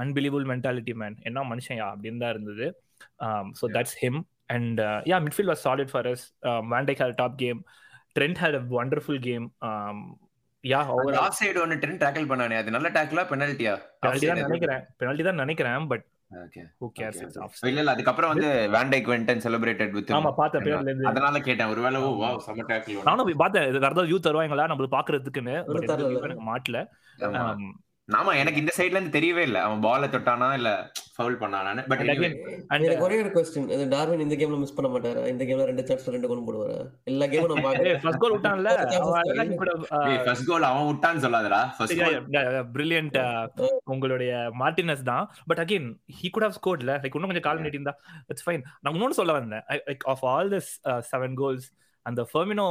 Speaker 1: unbelievable mentality man என்ன மனுஷன் yeah அப்படின்னு தான் இருந்தது so that's him and yeah midfield was solid for us van Dijk here top game Trent had a wonderful game
Speaker 3: yeah over off side ஒன்னு Trent tackle பண்ணானே அது நல்ல டேக்கிளா பெனல்ட்டியா
Speaker 1: penalty தான் நினைக்கிறேன் பெனல்ட்டி தான் நினைக்கிறேன் பட்
Speaker 3: இல்ல இல்ல அதுக்கப்புறம் வந்து வான்டைக்
Speaker 1: வென்டன்
Speaker 3: செலிப்ரேட்டட்
Speaker 1: வித் ஆமா பாத்த பார்த்தேன் அதனால கேட்டேன் ஒருவேளை ஓ oh, வாவ்
Speaker 3: செம டேக்கிள் நானும்
Speaker 1: போய் பார்த்தேன் இது வேற ஏதாவது வியூ தருவாங்களா நம்ம பாக்குறதுக்குன்னு எனக்கு மாட்டல
Speaker 3: ஆமா எனக்கு இந்த சைடுல இருந்து தெரியவே இல்ல அவன் பால தொட்டானா இல்ல ஃபவுல் பண்ணானானு பட்
Speaker 2: எனக்கு ஒரே ஒரு क्वेश्चन இது டார்வின் இந்த கேம்ல மிஸ் பண்ண மாட்டாரா இந்த கேம்ல ரெண்டு சான்ஸ் ரெண்டு கோல் போடுவாரா எல்லா கேமும் நான் பாக்குறேன் ஃபர்ஸ்ட் கோல் விட்டான்ல
Speaker 3: அவன் ஃபர்ஸ்ட் கோல் அவன் விட்டான்னு சொல்லாதடா ஃபர்ஸ்ட்
Speaker 1: கோல் பிரில்லியன்ட் உங்களுடைய மார்டினஸ் தான் but again he could have ஸ்கோர்ட்ல லைக் இன்னும் கொஞ்சம் கால் பண்ணிட்டு இருந்தா இட்ஸ் ஃபைன் நான் இன்னொன்னு சொல்ல வந்தேன் like of all this seven goals அந்த Firmino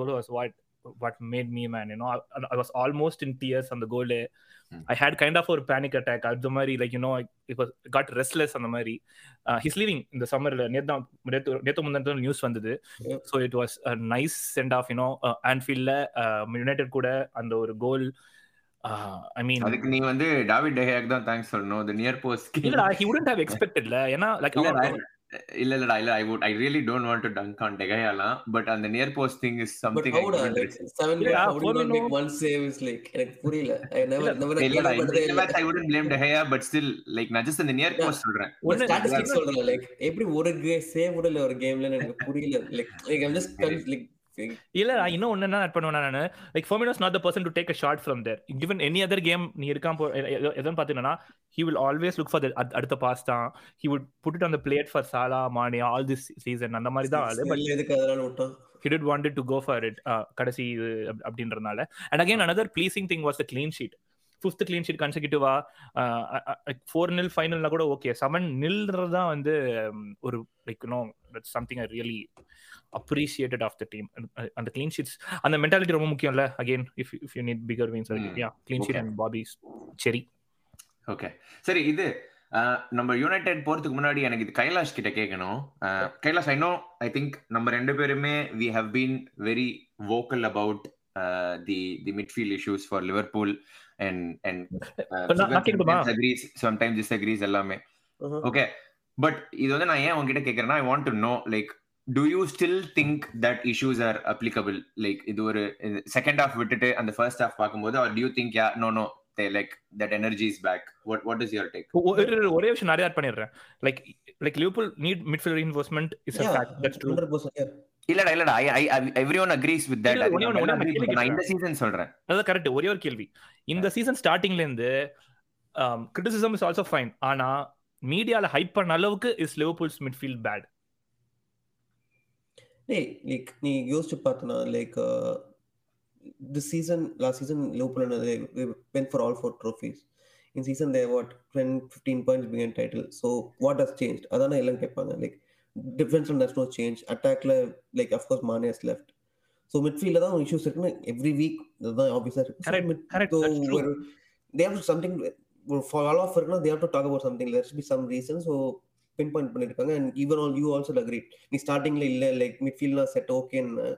Speaker 1: goal was what what made me man you know I, I was almost in tears on the goal day mm. i had kind of a panic attack at the mari like you know I, it was got restless on the mari uh, he's leaving இந்த சம்மர்ல நேத்து நேத்து நேத்து முந்தின news வந்தது so it was a nice send off you know uh, anfieldல uh, united கூட அந்த ஒரு கோல்
Speaker 3: ஐ மீன் அதுக்கு நீ வந்து டாவிட் டெஹேக் தான் தேங்க்ஸ் சொல்லணும் தி நியர் போஸ்ட் இல்லடா ஹி வுடன்ட் ஹேவ் எக்ஸ்பெக்டட்ல ஏனா லைக் இல்ல இல்லடா இல்ல I would I really don't want to dunk on டெகையாலாம் பட் அந்த near post thing is something I don't make one
Speaker 2: save is like எனக்கு புரியல ஐ நெவர் நெவர் இல்ல I
Speaker 3: would blame De Gea but still like நான் just அந்த near post
Speaker 2: சொல்றேன் ஒரு statistic சொல்றேன் லைக் எப்படி ஒரு சேவ் உடல ஒரு கேம்ல எனக்கு புரியல like like I am just like
Speaker 1: இல்ல இன்னும் ஒண்ணு என்ன ஆட் பண்ணுவேன் நான் like Firmino's not the person to take a shot from there given any other game நீ இருக்கா போ எதுவும் பாத்தீங்கன்னா he will always look for அடுத்த பாஸ் தான் he would put it on plate for Salah Mane all this season அந்த மாதிரி தான் ஆளு டு கோ ஃபார் கடைசி அப்படின்றதுனால and again another pleasing thing was clean sheet fifth clean sheet கன்செக்யூட்டிவா four nil ஃபைனல்னா கூட ஓகே செவன் நில்ன்றது வந்து ஒரு something really appreciated of the team அந்த கிளீன் ஷீட்ஸ் அந்த மென்டாலிட்டி ரொம்ப முக்கியம்ல again if if you need bigger wins yeah clean sheet and Bobby செரி
Speaker 3: ஓகே சரி இது uh, நம்ம யுனைடெட் போறதுக்கு முன்னாடி எனக்கு இது கைலாஷ் கிட்ட கேட்கணும் uh, Kailash I know I think நம்ம ரெண்டு பேருமே we have been very vocal about the the midfield issues for Liverpool and and agrees sometimes disagrees எல்லாமே ஓகே uh-huh. பட் இது வந்து நான் ஏன் உங்ககிட்ட கேட்கறேன்னா I want to know like do you still think that issues are applicable like இது ஒரு second half விட்டுட்டு அந்த ஃபர்ஸ்ட் ஹாஃப் பார்க்கும்போது R do you think yeah no no they like that energy is back what what is your take
Speaker 1: ஒரே விஷயம் நிறைய add பண்ணிடுறேன் like like Liverpool
Speaker 3: need midfield reinforcement is a fact that's true இல்லடா இல்லடா I I everyone agrees with that நான் இந்த season சொல்றேன் அது கரெக்ட் ஒரே ஒரு கேள்வி இந்த சீசன் ஸ்டார்டிங்ல இருந்து கிரிட்டிசிசம் இஸ் ஆல்சோ ஃபைன் ஆனா
Speaker 1: மீடியால ஹைப் பண்ண அளவுக்கு is Liverpool's midfield bad
Speaker 2: like நீ யோசிச்சு பார்த்தனா like the season last season லோப்பல் went for all four trophies in season they what ten fifteen points began title so what has change அதான் எல்லாம் கேட்பாங்க like defence does no change அட்டாக்ல like of course மானியஸ் left so மிட்ஃபீல்டில் தான் issues இருக்குன்னு every week இதுதான் ஆப்வியஸாக இருக்கு ஒரு சம்திங் ஃபாலோ ஆஃப் இருக்குன்னா they've to talk about something let's be some reason so pinpoint பண்ணிருக்காங்க and even all you also agreed நீ ஸ்டார்டிங்ல இல்ல லைக் மிட்ஃபீல்ட்லாம் செட் ஓகேன்னு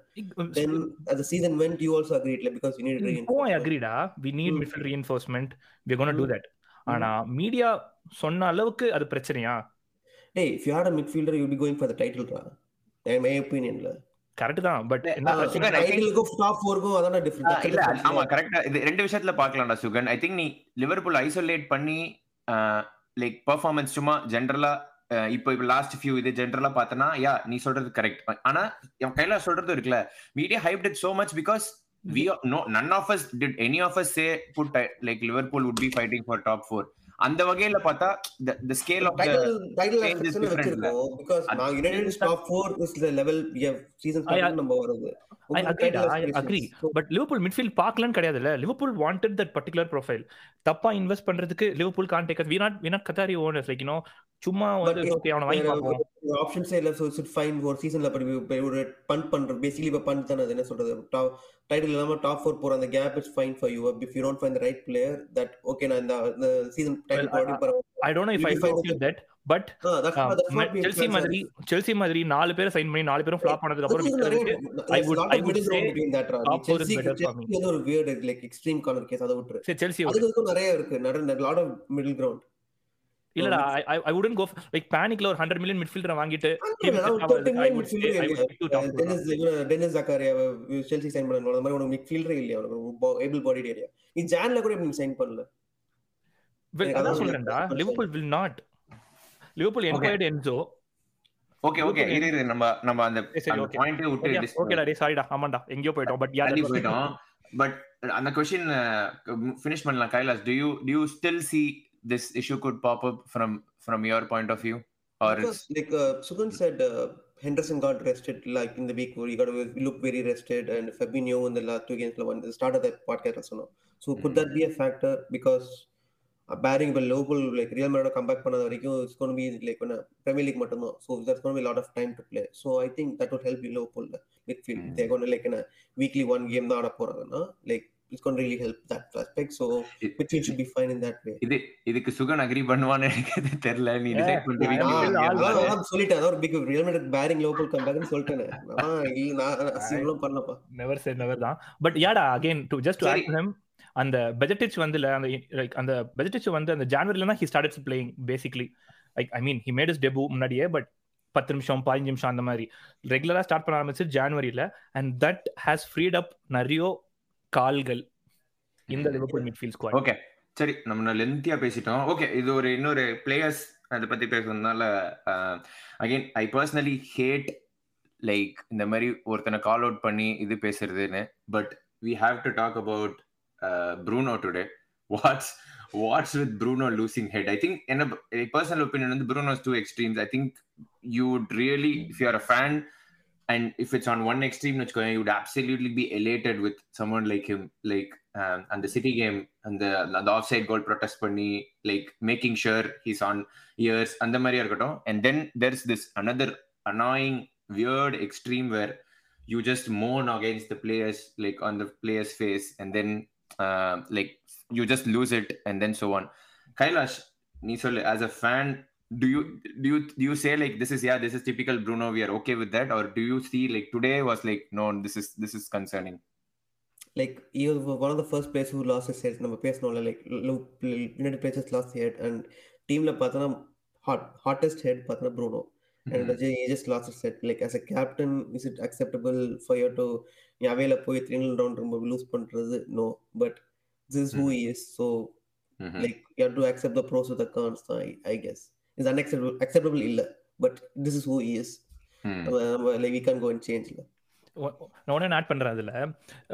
Speaker 2: then as the season went you also agreed like because you need reinforcement oh I அக்ரிடா
Speaker 1: we need midfield reinforcement we gonna do that ஆனா media
Speaker 2: சொன்ன அளவுக்கு அது பிரச்சனையா டேய் if you had a midfielder you be going for the title ரா my ஒபினியன்ல correct
Speaker 1: தான் பட்
Speaker 3: ஆமா கரெக்டா இது ரெண்டு
Speaker 2: விஷயத்துல
Speaker 3: பார்க்கலாம்டா சுகன் ஐ திங்க் நீ லிவர்பூல் ஐசோலேட் பண்ணி லைக் பெர்ஃபார்மன்ஸ் சும்மா ஜென்ரலா இப்போ இப்போ லாஸ்ட் ஃபியூ இது ஜென்ரலா பார்த்தனா யா நீ சொல்றது கரெக்ட் ஆனா என் கையில சொல்றது இருக்குல்ல media hype did so much because we know none of us did any of us say but like Liverpool would be fighting for top four அந்த
Speaker 2: வகையில பார்த்தா the scale of title changes because நான் United top 4 is the level we have season 5 நம்ம வருது agree midfield
Speaker 1: கிடையாது இல்ல that profile தப்பா invest பண்றதுக்கு சும்மா
Speaker 2: ஓகே ஆப்ஷன்ஸ் இல்ல ஃபைன் ஒரு சீசன்ல ஒரு பண்ட் பண்ற பண்ட் அது என்ன சொல்றது இல்லாம டாப் போற அந்த gap fine right that okay நான் இந்த
Speaker 1: சீசன் பட் செல்சி மாதிரி செல்சி
Speaker 2: மாதிரி
Speaker 1: நாலு பேரை சைன் பண்ணி நாலு பேரும் ஃப்ளாப்
Speaker 2: பண்ணதுக்கு அப்புறம் I would I would say Chelsea weird like extreme corner case அத விட்டுரு செல்சி அதுக்கு நிறைய இருக்கு
Speaker 1: lot of middle ground go like million midfielder வாங்கிட்டு
Speaker 2: செல்சி சைன் uh, மாதிரி உங்களுக்கு ஏபிள் ஏரியா கூட
Speaker 1: சைன் பண்ணல அதான்
Speaker 3: சொல்றேன்டா Liverpool will not Liverpool okay okay okay okay okay இரு நம்ம நம்ம அந்த பாயிண்டே விட்டு ஓகேடா டேய் சாரிடா ஆமாடா see this issue could pop up from your point of view or because, like uh, Sugan said uh, Henderson got
Speaker 2: rested like in the week where he got look very rested and Fabinho in the two games the start of the podcast also so could mm-hmm. that be a factor because barring இப்போ லோபல் like real மேடோ comeback பண்ணது வரைக்கும் it's gonna be like Premier League மட்டும் தான் so that's gonna be lot of time to play so I think that would help லோபல் midfield they gonna like என்ன weekly one game தான் ஆட போறாங்கன்னா like it's gonna really help that aspect so midfield should be fine in that way இது இதுக்கு Sugan agri பண்ணுவான்னு எனக்கு தெரியல நீ டிசைட்
Speaker 1: சொல்லிட்டேன் ஒரு பிக் ரியல் மேட் பேரிங் லோபல் கம்பேக்னு சொல்லிட்டேன் நான் நான் பண்ணலப்பா நெவர் சே நெவர் தான் பட் யாடா அகைன் டு ஜஸ்ட் டு அந்த பெஜட்டிச் வந்து அந்த லைக் அந்த பெஜட்டிச் வந்து அந்த ஜான்வரில தான் he start playing basically like I mean he made is debut முன்னாடியே பட் பத்து நிமிஷம் பதினஞ்சு நிமிஷம் அந்த மாதிரி ரெகுலராக ஸ்டார்ட் பண்ண ஆரம்பிச்சு ஜான்வரியில் and that has freed up நிறைய கால்கள் இந்த லிவர்பூல்
Speaker 3: மிட்ஃபீல்ட் ஸ்குவாட் ஓகே சரி நம்ம லென்த்தியாக பேசிட்டோம் ஓகே இது ஒரு இன்னொரு பிளேயர்ஸ் அதை பற்றி பேசுறதுனால again I personally hate like இந்த மாதிரி ஒருத்தனை கால் அவுட் பண்ணி இது பேசுறதுன்னு but we have to talk about Uh, Bruno today. [laughs] What's what's with Bruno losing head? I think in a, personal opinion, and the Bruno Bruno's two extremes. I think you would really, if you're a fan, and if it's on one extreme, going, you would absolutely be elated with someone like him, like um, and the City game and the, the offside goal protest panni, like making sure he's on ears and the Maria And then there's this another annoying, weird extreme where you just moan against the players, like on the players' face, and then uh, like you just lose it and then so on kailash Nisol, as a fan do you do you do you say like this is yeah this is typical bruno we are
Speaker 2: okay with that or do you see like today was like no this is this is concerning like he was one of the first players who lost his head no like like players lost head and team டீம்ல பார்த்தோன்னா hot hottest head பார்த்தோன்னா Bruno. and mm-hmm. Ajay, he just lost his set. Like as a captain, is it acceptable for போய் three nil round ரொம்ப loose பண்றது no but this is who is so like you to accept the pros the cons தான் I guess is unacceptable acceptable
Speaker 1: இல்லை but this is who is like we can go and சேஞ்ச்ல நான் ஒன்று add பண்ணுறேன் அதில்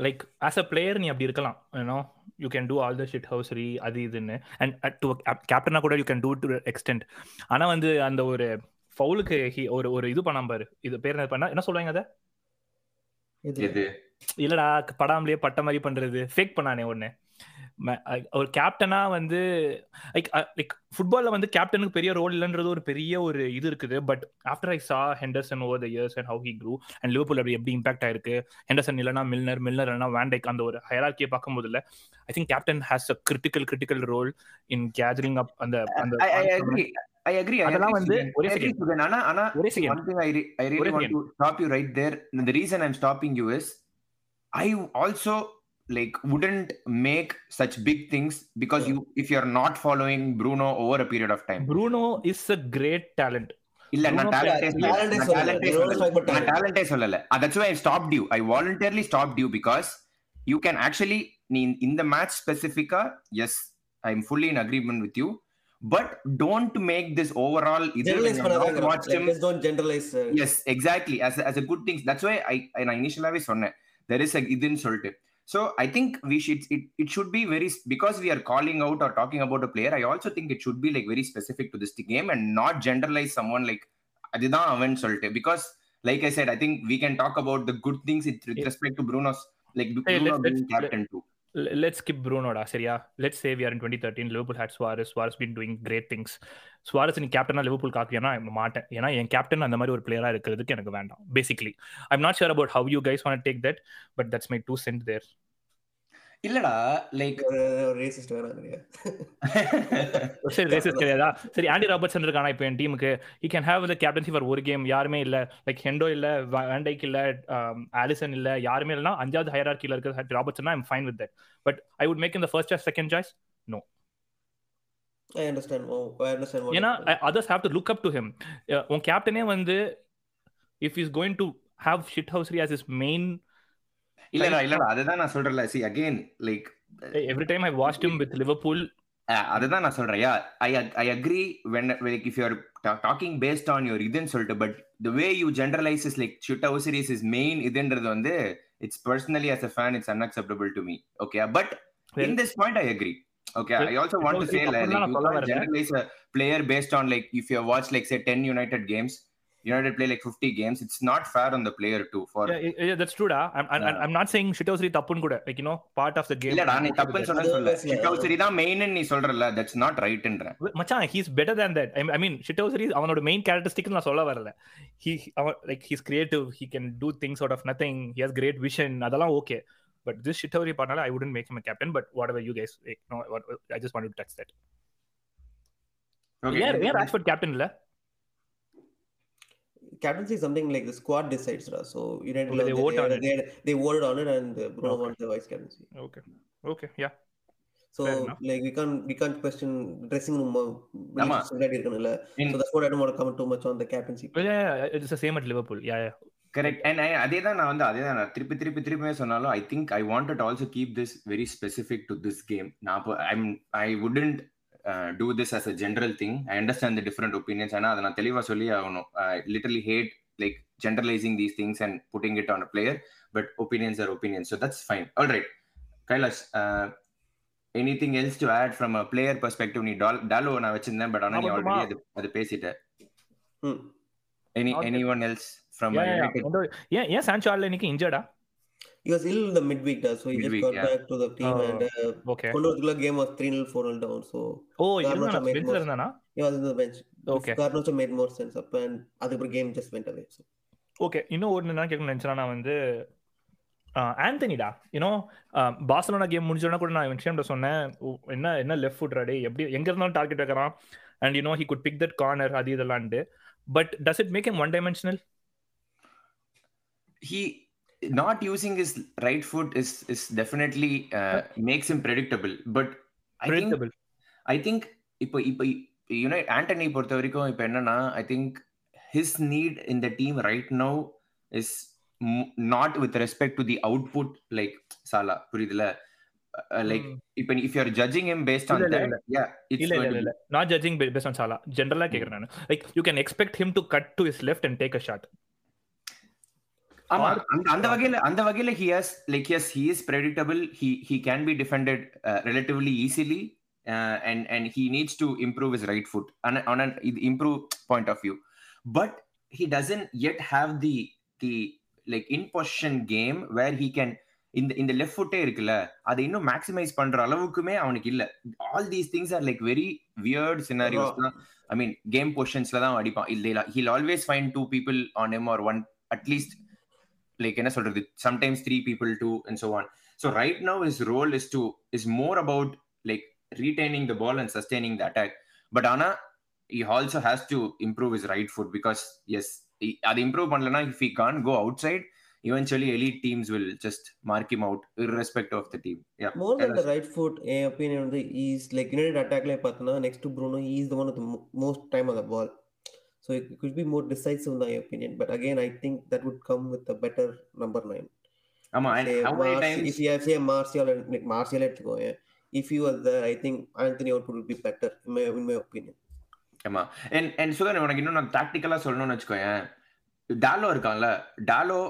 Speaker 1: like as a player நீ அப்படி இருக்கலாம் you know you can do all the shithousery அது இதுன்னு அண்ட் டு கேப்டனாக கூட you can do to extent ஆனால் வந்து அந்த ஒரு ஃபவுலுக்கு ஒரு ஒரு இது பண்ணாம பாரு இது பேர் என்ன பண்ணா என்ன சொல்லுவாங்க அதை இது இல்லடா படாமலேயே பட்ட மாதிரி பண்றது ஃபேக் பண்ணானே ஒண்ணு ஒரு கேப்டனா வந்து லைக் லைக் ஃபுட்பால்ல வந்து கேப்டனுக்கு பெரிய ரோல் இல்லைன்றது ஒரு பெரிய ஒரு இது இருக்குது but after I saw Henderson over the years and how he grew and Liverpool அப்படி எப்படி இம்பாக்ட் ஆயிருக்கு ஹெண்டர்சன் இல்லைனா மில்னர் மில்னர் இல்லைனா வேண்டைக் அந்த ஒரு ஹயரார்கியை பார்க்கும் போதுல I think captain has a critical critical role in gathering up
Speaker 3: அந்த ஐ அக்ரி அதெல்லாம் வந்து ஒரே செகண்ட் ஆனா ஆனா ஒரே second one thing I I really want to stop you right there the reason I am stopping you is I also like wouldn't make such big things because you if you are not following Bruno over a period of time
Speaker 1: Bruno is a great talent இல்ல நான் டேலண்டே
Speaker 3: டேலண்டே சொல்லல that's why I stopped you I voluntarily stopped you because you can actually நீ இந்த match ஸ்பெசிஃபிக்கா yes I am fully in agreement with you but don't make this overall generalize watch like, him. Just don't generalize uh, yes exactly as, as a good thing that's why i and initially there is a இதுன்னு சொல்லிட்டு so i think we should it, it should be very because we are calling out or talking about a player i also think it should be like very specific to this game and not generalize someone like அதுதான் அவன் சொல்லிட்டு because like i said i think we can talk about the good things with respect to bruno's like hey, Bruno let's, being
Speaker 1: let's, captain too let's keep ப்ரூனோடா சரியா let's say twenty thirteen Liverpool had Suarez Suarez been doing great things Suarez நீ கேப்டனா Liverpool காக்குவேனா மாட்டேன் ஏன்னா என் captain அந்த மாதிரி ஒரு பிளேயரா இருக்கிறதுக்கு எனக்கு வேண்டாம் basically I'm not sure about how you guys want take that but that's my two send there இல்லடா லைக் ரேசிஸ்ட் வேற [laughs] சரி ரேசிஸ்ட் கிடையாதா சரி ஆண்டி ராபர்ட்சன் இருக்கானா இப்போ என் டீமுக்கு he can have the captaincy for ஒரு கேம் யாருமே இல்ல லைக் ஹெண்டோ இல்ல வேண்டைக்கு இல்ல ஆலிசன் um, இல்ல யாருமே இல்லனா அஞ்சாவது ஹையர் ஹையரார்க்கில இருக்க Robertson I am fine with that but I would make in the first choice second choice no ஏன்னா understand I others have to look up to him உன் கேப்டனே வந்து if is going to have shithousery as is main இல்லடா இல்லடா அதுதான் நான்
Speaker 3: சொல்றேன்ல see again like every time I watched him with Liverpool அதுதான் நான் சொல்றேன் yeah I I agree when like if you R talking based on your இதுன்னு சொல்லிட்டு but the way you generalise is like shithousery is main இதுன்றது வந்து it's personally as a fan it's unacceptable to me okay but in this point I agree Okay, I also want to say like, you can't generalize a player based on like if you watch like say ten United games, United play like 50 games. It's not fair on the player too.
Speaker 1: For yeah, yeah that's true. Da. I'm, I'm, I'm not saying Shitosri tapun kuda. Like you know, part of the game. இல்லடா நீ தப்புன்னு சொல்ல சொல்ல ஷிட்டோசரி தான் main நீ சொல்றல that's not ரைட்ன்ற மச்சான் he is better than that. I mean shithousery அவனோட மெயின் கேரக்டரிஸ்டிக் நான் சொல்ல வரல. He அவன் like he's creative. He can do things out of nothing. He has great vision. அதெல்லாம் okay. But this Shitosri பண்ணால I wouldn't make him a captain. But whatever you guys, like, no, what, I just wanted to touch that. Okay. Yeah, yeah, Rashford
Speaker 2: captain
Speaker 1: இல்ல. Yeah.
Speaker 2: captaincy something something like the squad decides. Ra. So United oh, they, vote they, on it. They, they on it, and Bruno
Speaker 1: okay.
Speaker 2: won the
Speaker 1: vice Okay. Okay. Yeah.
Speaker 2: Like we can we can question dressing room முன்னாடி இருக்கணும்ல so that's what I don't what come to much on the captaincy it's same at
Speaker 1: Liverpool yeah yeah correct
Speaker 3: and அதே
Speaker 1: தான் நான் வந்து அதே தான் நான் திருப்பி திருப்பி திருப்பி சொன்னாலும்
Speaker 3: I think I want at also keep this very specific to this game நான் இப்போ I I wouldn't do this as a general thing I understand the different opinions ஏன்னா அதை நான் தெளிவாக சொல்லி ஆகணும் literally hate like generalising these things and putting it on a player but opinions are opinions so that's fine all right Kailash any thing else to add from a player perspective நீ டால் டாலோ நான் வச்சிருந்தேன் பட் ஆனால் நீ already அது அது பேசிட்டேன்
Speaker 1: any any one else from ஏன் ஏன் சான்சோ ஆல்ல இன்னைக்கு இன்ஜர்டா he was ill in the midweek, so he midweek, just got yeah. back to the team oh, and uh, okay. Kondur's game was 3 0 4 0 down. So, oh, Garnacho made more He was in the bench. Okay. Garnacho made more sense up and அதுக்கப்புறம் game just went away so okay இன்னும் ஒன்று என்ன கேட்கணும்னு நினச்சேன்னா நான் வந்து ஆந்தனிடா you know பாசலோனா game முடிஞ்சோன்னா கூட நான் விஷயம் சொன்னேன் என்ன என்ன லெஃப்ட் ஃபுட் ரெடி எப்படி எங்க இருந்தாலும்
Speaker 3: டார்கெட் வைக்கிறான்
Speaker 1: and you know he good pick that corner அது இதெல்லாம் but does it make him one dimensional
Speaker 3: he not using his right foot is is definitely uh, uh, makes him predictable but i think i think you know antony puerto rico i think his need in the team right now is not with respect to the output like sala puridala uh, uh, like mm. if you're judging him based on that yeah it's not judging based on sala generally hmm. like you can expect him to cut to his left and take a shot அந்த வகையில அந்த வகையில he has like S he is predictable he he can be defended relatively easily and and he needs to improve is right foot and இது improve point of view but he doesn't Ed have the the like in position game where he can இந்த இந்த left ஃபுட்டே இருக்குல்ல அதை இன்னும் maximise பண்ற அளவுக்குமே அவனுக்கு இல்ல all these things are like very weird scenarios I mean game பொசிஷன்ஸ்ல தான் அடிப்பான் இல்ல he'll always fine two people on him or one at least like in a sort of sometimes three people two and so on so right now his role is to is more about like retaining the ball and sustaining the attack but ana he also has to improve his right foot because yes அது improve if he can't go outside eventually elite teams will just mark him out irrespective of the team yeah more than the right foot in opinion வந்து is like united attack like
Speaker 2: Patna. next to bruno he is the one with the most time on the ball So it, it could be more decisive, in my opinion. But again, I think that would come with a better number nine.
Speaker 3: ஆமா
Speaker 2: if எடுத்துக்கோங்க if you are I think Antony out will be better உண்மை my opinion
Speaker 3: ஆமா and and சுகர் உனக்கு இன்னும் நான் டாக்டிக்கலா சொல்லணும்னு வச்சுக்கோங்க டாலோ இருக்கான்ல டாலோ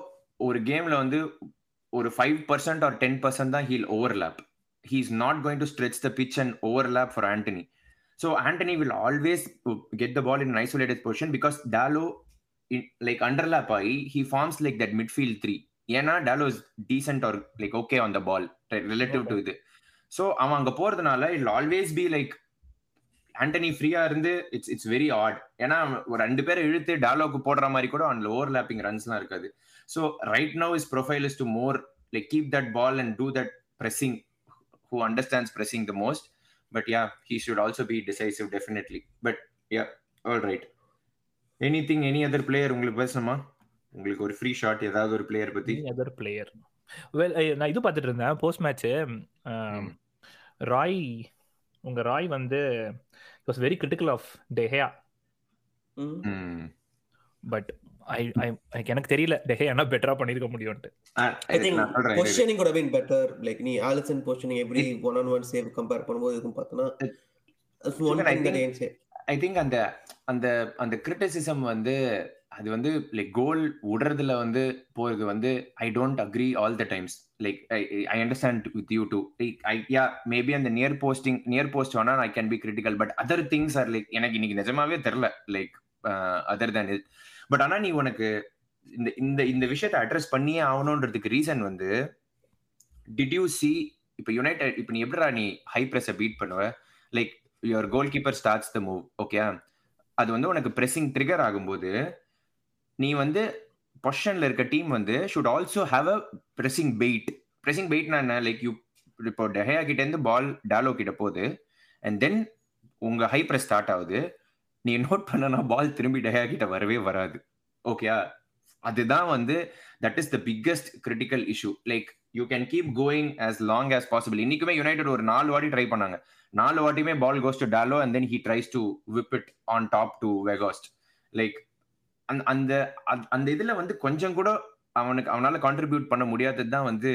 Speaker 3: ஒரு கேம்ல வந்து ஒரு five percent or ten percent தான் he'll overlap he is not going to stretch the pitch and overlap for Antony so Antony will always get the ball in an isolated because Dalot Dalo, like underlap ஆகி, he forms like that midfield three ஏன்னா Dalot is decent or like okay on the ball relative to இது so அவன் அங்கே போகிறதுனால it always be like Antony ஃப்ரீயா இருந்து it's it's very odd ஏன்னா ஒரு ரெண்டு பேரை இழுத்து டாலோக்கு போடுற மாதிரி கூட அந்த ஓவர் லேப்பிங் ரன்ஸ்லாம் இருக்காது so right no is profile is to more like keep that ball and do that pressing who understands pressing the most But yeah, he should also be decisive, definitely. But yeah, all right. Anything any other player உங்களுக்கு பேசணுமா உங்களுக்கு ஒரு free
Speaker 1: shot ஏதாவது ஒரு player பத்தி other player well நான் இது பார்த்துட்டு இருந்தேன் போஸ்ட் மேட்ச் ராய் உங்க ராய் வந்து it was very critical of De Gea but I
Speaker 3: எனக்கு தெரியல டெஹே என்ன பெட்டரா பண்ணிருக்க முடியும்ட்டு ஐ திங்க் பொசிஷனிங் கூட பீன் பெட்டர் லைக் நீ ஆலிசன் பொசிஷனிங் எப்படி one on one save compare பண்ணும்போது இருக்கும் பார்த்தனா ஐ திங்க் அந்த அந்த அந்த கிரிட்டிசிசம் வந்து அது வந்து லைக் கோல் விடுறதுல வந்து போறது வந்து I don't agree all the times like I understand with you too like I yeah maybe அந்த நியர் போஸ்டிங் நியர் போஸ்ட் வேணா I can be critical but other things are like எனக்கு இன்னைக்கு நிஜமாவே தெரில like other than it but ஆனா நீ உனக்கு இந்த இந்த இந்த விஷயத்த அட்ரஸ் பண்ணியே ஆகணுன்றதுக்கு ரீசன் வந்து டிட் யூ சி இப்போ யுனைடெட் இப்போ நீ எப்படிடா நீ ஹை ப்ரெஸ்ஸை பீட் பண்ணுவ like your goalkeeper starts the move okay அது வந்து உனக்கு ப்ரெஸிங் ட்ரிகர் ஆகும்போது நீ வந்து பொஷனில் இருக்க டீம் வந்து should also have a pressing bait pressing பெயிட்னா என்ன லைக் யூ இப்போ டெஹயா கிட்டேருந்து பால் டாலோ கிட்ட போகுது அண்ட் தென் உங்கள் ஹை ப்ரெஸ் ஸ்டார்ட் ஆகுது நீ நோட் பண்ணனா பால் திரும்பி டயா கிட்ட வரவே வராது ஓகேயா அதுதான் வந்து that is the biggest critical issue like you can keep going as long as possible இன்னைக்குமே யுனைடெட் ஒரு நாலு வாட்டி ட்ரை பண்ணாங்க நாலு வாட்டியுமே ball goes to Dalot and then he tries to whip it on top to Weghorst like அந்த அந்த அந்த இதுல வந்து கொஞ்சம் கூட அவனுக்கு அவனால கான்ட்ரிபியூட் பண்ண முடியாதது தான் வந்து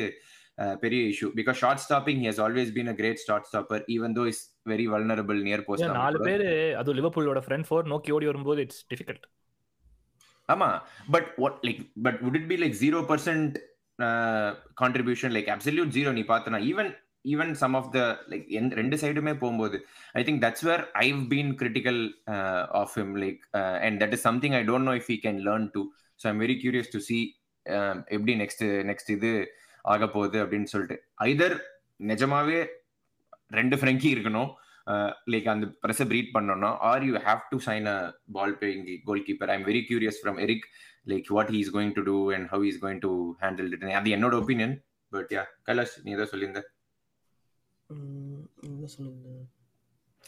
Speaker 3: uh, Perry issue because short stopping he has always been a great short stopper even though he's very vulnerable near post நாலு
Speaker 1: பேர் அது லிவர்பூலோட ஃப்ரண்ட் ஃபோர் நோக்கி ஓடி வரும்போது இட்ஸ் டிஃபிகல்ட் ஆமா
Speaker 3: but what like but would it be like 0% contribution like absolute zero நீ பார்த்தனா even even some of the like ரெண்டு சைடுமே போகும்போது I think that's where I been critical of him like and that is something I don't know if you can learn to so I'm very curious to see எப்படி next next இது ஆக போகுது அப்படின்னு சொல்லிட்டு ஐதர் நிஜமாவே ரெண்டு ஃப்ரெங்கி இருக்கணும் like அந்த ப்ரெஸ் பிரீட் பண்ணோம்னா R you have to sign a ball playing goalkeeper I am very curious from Erik like what he is going to do and how is going to handle அது என்னோட opinion but yeah கலாஷ் நீ ஏதோ சொல்லியிருந்த சொல்லியிருந்தேன்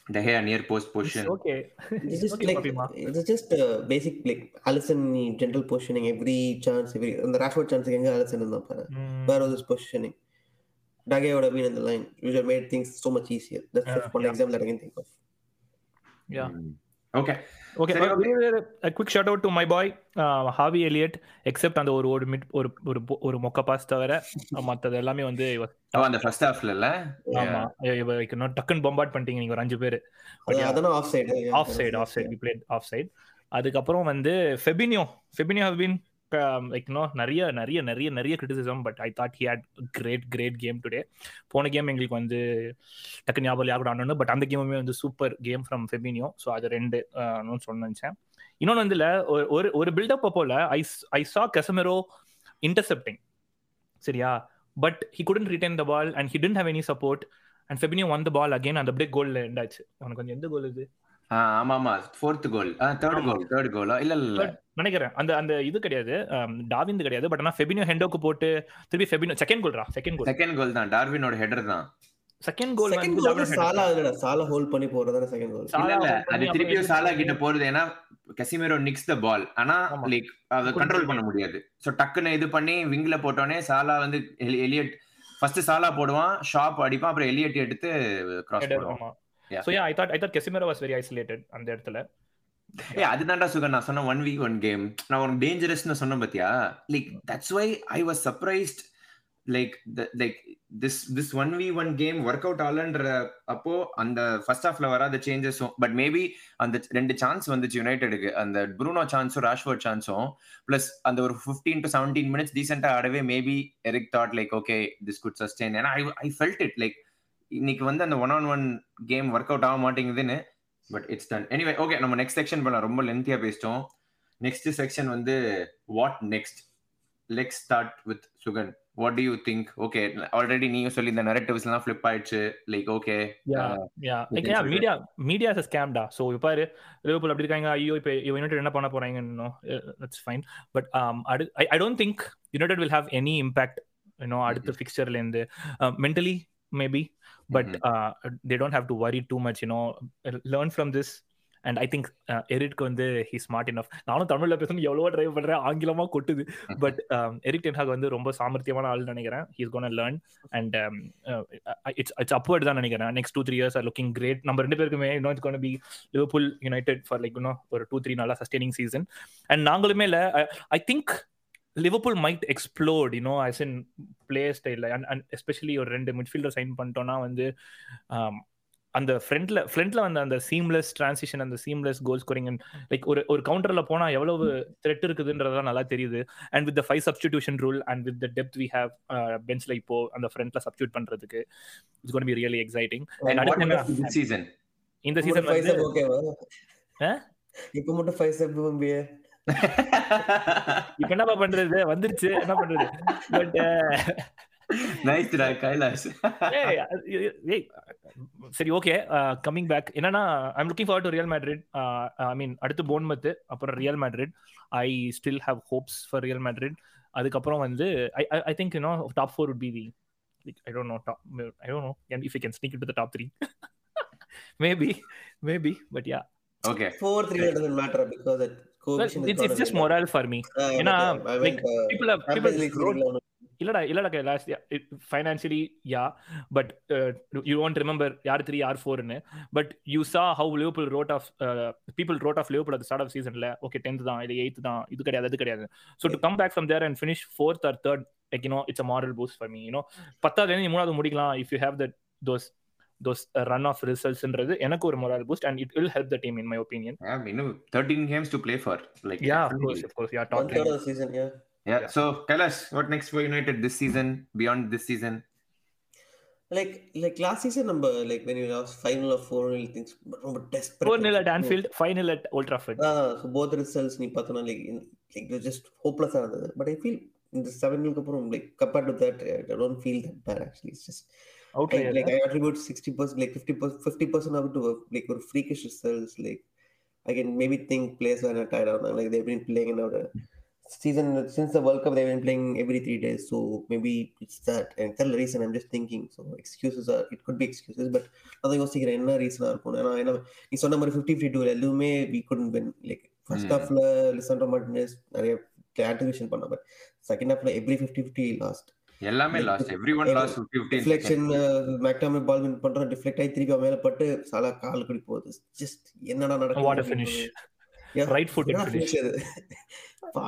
Speaker 3: the hair near post position. It's
Speaker 2: okay. It's just okay, like Papima. it's just a basic like Allison general positioning every chance every and the Rashford chance again Allison in the where was this positioning? Dage would have been in the line, you have made things so much easier. That's yeah, just one yeah. example that I can think of. Yeah.
Speaker 3: Mm. Okay okay
Speaker 1: quick shout out to my boy Harvey Elliott except அந்த ஒரு ஒரு mid ஒரு ஒரு ஒரு மொக்க pass
Speaker 3: தவிர uh, மற்றது எல்லாமே வந்து அந்த ஃபர்ஸ்ட் ஹாஃப்ல இல்ல
Speaker 1: ஆமா இவ டக்கன் பம்பாட் பண்ணிட்டீங்க நீங்க ஒரு அஞ்சு பேர் அதனால offside offside offside played offside அதுக்கப்புறம் வந்து Fabinho Fabinho have been like um, no நிறைய நிறைய நிறைய நிறைய criticism but I thought he had great great game today போன கேம் எங்களுக்கு வந்து டக்கு ஞாபகம் யாரும் ஆடணும் பட் அந்த கேமுமே வந்து super game from Fabinho so அது ரெண்டு சொன்ன நினச்சேன் இன்னொன்று வந்துல ஒரு ஒரு பில்டப் போல I I saw Casemiro intercepting சரியா but he couldn't return the ball and he didn't have any support and Fabinho வந்த பால் அகைன் அந்த அப்படியே கோல் எண்டாச்சு உனக்கு கொஞ்சம் எந்த கோல் இது ஆமா ஆமா
Speaker 3: fourth goal third goal third கோலா இல்ல இல்ல நினைக்கிறேன் அந்த அந்த இது கிடையாது டாவிந்து கிடையாது பட் ஆனா ஃபெபினோ ஹெண்டோக்கு போட்டு திருப்பி ஃபெபினோ செகண்ட் கோல்ரா செகண்ட் கோல் செகண்ட் கோல் தான் டார்வினோட ஹெடர்
Speaker 2: தான் second goal second goal Salah அதுல சாலா ஹோல்ட் பண்ணி போறது செகண்ட் கோல் இல்ல அது திருப்பியும்
Speaker 3: சாலா கிட்ட போறது ஏன்னா கசிமேரோ நிக்ஸ் த பால் ஆனா லைக் அத கண்ட்ரோல் பண்ண முடியாது சோ டக்குன்னு இது பண்ணி விங்ல போட்டோனே சாலா வந்து எலியட் ஃபர்ஸ்ட்
Speaker 1: சாலா போடுவான் ஷாப் அடிப்பான் அப்புறம் எலியட் எடுத்து கிராஸ் பண்ணுவான் so yeah I thought I thought Casemiro was very isolated அந்த இடத்துல
Speaker 3: ஏ அதுதான்டா சுகன் நான் சொன்ன ஒன் வீக் ஒன் கேம் நான் உனக்கு டேஞ்சரஸ்னு சொன்னேன் பாத்தியா like that's why I was surprised like like this this one v one game work out ஆலன்ற அப்போ அந்த ஃபர்ஸ்ட் ஹாஃப்ல வராத சேஞ்சஸும் பட் மேபி அந்த ரெண்டு சான்ஸ் வந்துச்சு யுனைடெடுக்கு அந்த ப்ரூனோ சான்ஸும் ராஷ்வர்ட் சான்ஸும் பிளஸ் அந்த ஒரு ஃபிஃப்டீன் டு செவன்டீன் மினிட்ஸ் டீசெண்டா ஆடவே maybe Erik thought like okay this good sustain ஏன்னா I I felt it like இன்னைக்கு வந்து அந்த one on one game work out ஆக மாட்டேங்குதுன்னு but it's done anyway okay நம்ம நெக்ஸ்ட் செக்ஷன் பண்ண ரொம்ப லென்த்தியா பேசிட்டோம் நெக்ஸ்ட் செக்ஷன் வந்து what next leg start with Sugan what do you think okay already நீயும் சொல்லி இந்த நரேட்டிவ்ஸ் எல்லாம் ஃபிளிப் ஆயிடுச்சு like okay yeah media media is ஸ்கேம்டா சோ இப்போ பாரு
Speaker 1: லிவர்பூல் அப்படி இருக்காங்க ஐயோ இப்போ யுனைடெட் என்ன பண்ண போறாங்க இன்னும் that's fine but I don't think United will have any impact you know அடுத்த ஃபிக்சர்ல இருந்து mentally uh, maybe but mm-hmm. uh, they don't have to worry too much you know learn from this and I think எரிட்க்கு வந்து he smart enough நானும் தமிழில் பேசணும் எவ்வளவோ drive பண்ணுறேன் ஆங்கிலமாக கொட்டுது பட் எரிக் டென்ஹாக் வந்து ரொம்ப சாமர்த்தியமான ஆள் நினைக்கிறேன் he's gonna learn and it's it's upward தான் நினைக்கிறேன் next two three years are looking great நம்ம ரெண்டு பேருக்குமே இன்னும் it's gonna be Liverpool United for like இன்னும் ஒரு டூ த்ரீ நல்லா சஸ்டெய்னிங் சீசன் அண்ட் நாங்களுமே இல்லை I think Liverpool might explored you know as in play ஸ்டைலில் அண்ட் அண்ட் எஸ்பெஷலி ஒரு ரெண்டு மிட்ஃபீல்டர் சைன் பண்ணிட்டோம்னா வந்து um, அந்த ஃப்ரண்ட்ல ஃப்ரண்ட்ல வந்து அந்த சீம்லெஸ் ட்ரான்சிஷன் அந்த சீம்லெஸ் கோல் ஸ்கோரிங் லைக் ஒரு ஒரு கவுண்டர்ல போனா எவ்வளவு த்ரெட் இருக்குதுன்றதெல்லாம் நல்லா தெரியுது and with five substitution rule and with depth we have பெஞ்ச்ல இப்போ அந்த ஃப்ரண்ட்ல சப்ஸ்டியூட் பண்றதுக்கு it's gonna be really exciting இந்த சீசன்
Speaker 3: இப்போ மட்டும் ஃபைவ் [laughs] இப்ப என்னப்பா பண்றது வந்துருச்சு என்ன பண்றது பட் uh,
Speaker 1: சரி ஓகே கம்மிங் பேக் என்னன்னா I'm looking for to Real Madrid I mean அடுத்து போன்மத்து அப்புறம் Real Madrid I still have hopes for Real Madrid அதுக்கப்புறம் வந்து I think you know top four would be the I don't know top I don't know if you can sneak to the top three maybe maybe but yeah
Speaker 3: okay four three
Speaker 2: matter because it's it's just moral for me ஏன்னா like people people இல்லடா இல்லடா last
Speaker 1: financially yeah but you want remember யார் three யார் ஃபோர்னு but you saw how Liverpool road of people road of Liverpool at start of சீசன்ல okay tenth தான் இல்லை eighth தான் இது கிடையாது அது கிடையாது so to come back from there and finish fourth or third like you know it's a morale boost for me you know பத்தாவது மூணாவது முடிக்கலாம் if you have that those those run of ரிசல்ட்ஸ்ன்றது எனக்கு ஒரு moral boost and it will help the team in my opinion
Speaker 3: I mean 13 games to play for like yeah of course of course yeah top third of the season yeah yeah so tell us what next for United this season beyond this season
Speaker 2: like like class season நம்ம like when you lost final of 4-0 things
Speaker 1: ரொம்ப desperate 4-0 at Anfield final at Old Trafford ah so both results நீ பார்த்தா like
Speaker 2: like you just hopeless ஆனது but I feel இந்த 7-0 அப்புறம் like compared to that I don't feel that bad actually it's just outlier. I, like I attribute sixty percent, like 50 percent of it to like or freakish results. Like I can maybe think players are not tired now. Like they've been playing in a season since the World Cup. They've been playing every three days, so maybe it's that. And that's the reason I'm just thinking. So excuses are it could be excuses, but அதான் யோசிக்கிறேன் என்ன ரீசனா இருக்கும் ஏன்னா ஏன்னா நீ சொன்ன மாதிரி ஃபிஃப்டி ஃபிஃப்டி டூல எதுவுமே we couldn't win like first ஹாஃப்ல லிசன்ட்ரோ மார்டினஸ் நிறைய ஆன்டிவேஷன் பண்ண பட்
Speaker 3: செகண்ட் ஹாஃப்ல எவ்ரி ஃபிஃப்டி ஃபிஃப்டி லாஸ்ட் எல்லாமே loss every one loss reflection மேக்டாமே பால் வின் பண்ற ரிஃப்ளெக்ட் ஆகி திருப்பி மேல
Speaker 1: பட்டு சாலா கால் குடி போகுது ஜஸ்ட் என்னடா நடக்கும் what finish right
Speaker 2: foot finish பா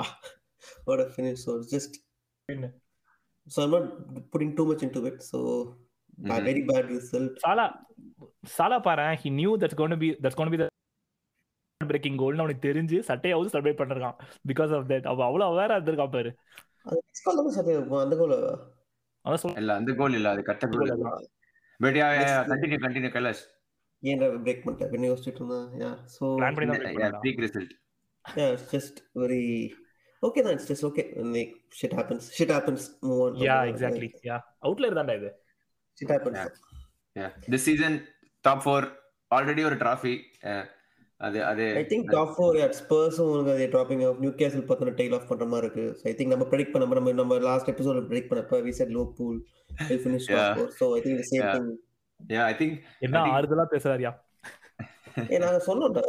Speaker 2: what finish so just so I not putting too much into it so very bad result சாலா
Speaker 1: சாலா பாற he knew that's going to be that's going to be breaking கோல்னு அவனுக்கு தெரிஞ்சு சட்டையாவது celebrate பண்ணிருக்கான் because of that அவ அவ்வளவு அவேரா இருந்திருக்கான் பாரு அந்த
Speaker 3: கோல் இல்ல அந்த கோல் இல்ல அது கட்ட கோல் கண்டினியூ கண்டினியூ
Speaker 2: ஏன் பிரேக் பண்ணிட்டேன் யோசிச்சுட்டு இருந்தேன் சோ பிளான் பண்ணி யா ஜஸ்ட் வெரி ஓகே தான் just okay like shit happens shit
Speaker 3: yeah
Speaker 1: exactly yeah outlier
Speaker 2: தான்டா இது yeah
Speaker 3: this season top 4 already ஒரு டிராஃபி அது அது I think top four at ஸ்பர்ஸும் உங்களுக்கு அதே ட்ராப்பிங் ஆஃப் நியூ கேசல் பார்த்தோம் டெய்ல் ஆஃப் பண்ற மாதிரி இருக்கு ஐ திங்க் நம்ம ப்ரெடிக்ட் பண்ண நம்ம நம்ம லாஸ்ட் எபிசோட் ப்ரெடிக்ட் பண்ணப்ப we said Liverpool I finish top 4 so I think the same thing yeah I think என்ன ஆறுதலா பேசுறாரியா ஏ நாங்க சொன்னோம்டா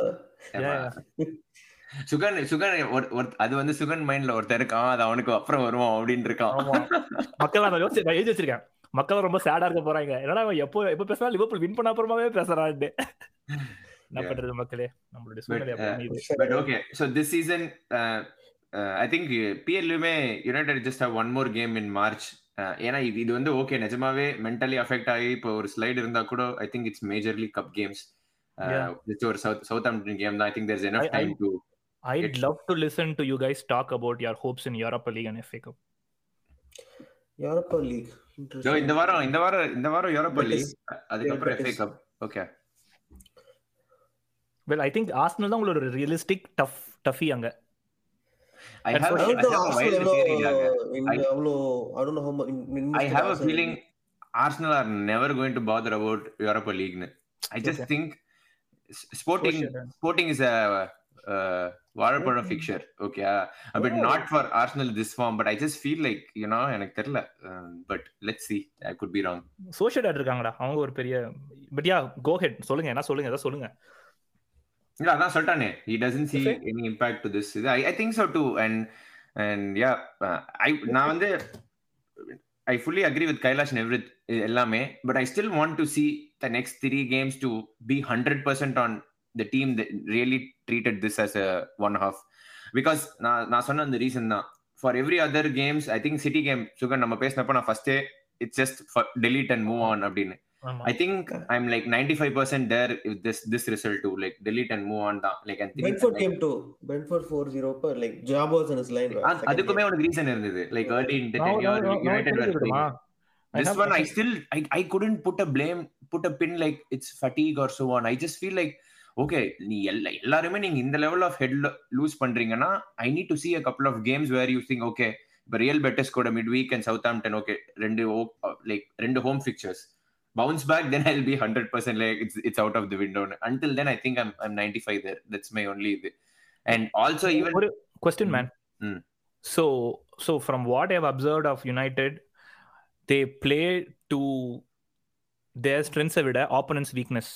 Speaker 3: [laughs] சுகன் சுகன் அது வந்து சுகன் மைண்ட்ல ஒருத்தர் இருக்கான் அது அவனுக்கு அப்புறம் வருவான் அப்படின்னு இருக்கான் மக்கள் நான் யோசிச்சு நான் எழுதி வச்சிருக்கேன் மக்கள் ரொம்ப சேடா இருக்க போறாங்க என்னடா எப்போ எப்போ பேசினாலும் லிவர்பூல் வின் பண்ண அப்புறமாவே பேசுறான்னு என்ன பண்றது மக்களே நம்மளுடைய சூழ்நிலை okay so this season I think பிஎல்லுமே United just have one more game in March ஏன்னா இது இது வந்து ஓகே நிஜமாவே மென்டலி அஃபெக்ட் ஆகி இப்போ ஒரு ஸ்லைடு இருந்தா கூட I think it's majorly cup games ஒரு சவுத் சவுத் கேம் தான் I think there's enough time to
Speaker 1: Europa League and FA Cup.
Speaker 3: Europa இந்த வாரம் இந்த வாரம் இந்த வாரம் லீக் அதுக்கப்புறம் FA cup okay
Speaker 1: well I think Arsenal தான் உங்களோட ரியலிஸ்டிக் டஃப் டஃபி அங்க I have, I have a wild
Speaker 3: theory. I, I don't know how much. I have a feeling Arsenal are never going to bother about Europa League. I just okay. think Sporting Sporting is a mm-hmm. uh, fixture okay but not for Arsenal this form but I just feel like you know எனக்கு தெரியல but let's see I could be wrong social
Speaker 1: இருக்காங்கடா அவங்க ஒரு பெரிய but yeah go ahead சொல்லுங்க என்ன சொல்லுங்க ஏதாவது சொல்லுங்க
Speaker 3: இல்ல அதான் சொல்லிட்டானே he doesn't see any impact to this இது I think so to and and yeah I நான் வந்து I fully agree with Kailash நெவ்ரித் எல்லாமே but I still want to see the next three games to be hundred percent on the team really treated this as one half because நான் நான் சொன்ன அந்த reason தான் for every other games I think city game சுகர் நம்ம பேசினப்போ நான் ஃபர்ஸ்டே it's just delete and move on அப்படின்னு I think I am like 95% there if this this result two like delete and move on தான் like and four think to pen four four zero per like ஜாபோஸ் and in his line அதுக்குமே உனக்கு reason இருந்தது like early in the tenure United var this one I still I, I couldn't put a blame put a pin like it's fatigue or so on i just feel like okay நீ எல்லா எல்லாருமே நீங்க இந்த level of head loose பண்றீங்கன்னா I need to see a couple of games where you think okay இப்போ Real Betis கூட mid week and Southampton okay ரெண்டு like oh, ரெண்டு home fixtures bounce back, then I'll be hundred percent like it's it's out of the window. Until then, I think I'm I'm ninety five there. That's my only. And also even question, hmm. man. Mm-hmm. So so from what I've observed
Speaker 1: of United, they play to their strengths விட opponent's weakness.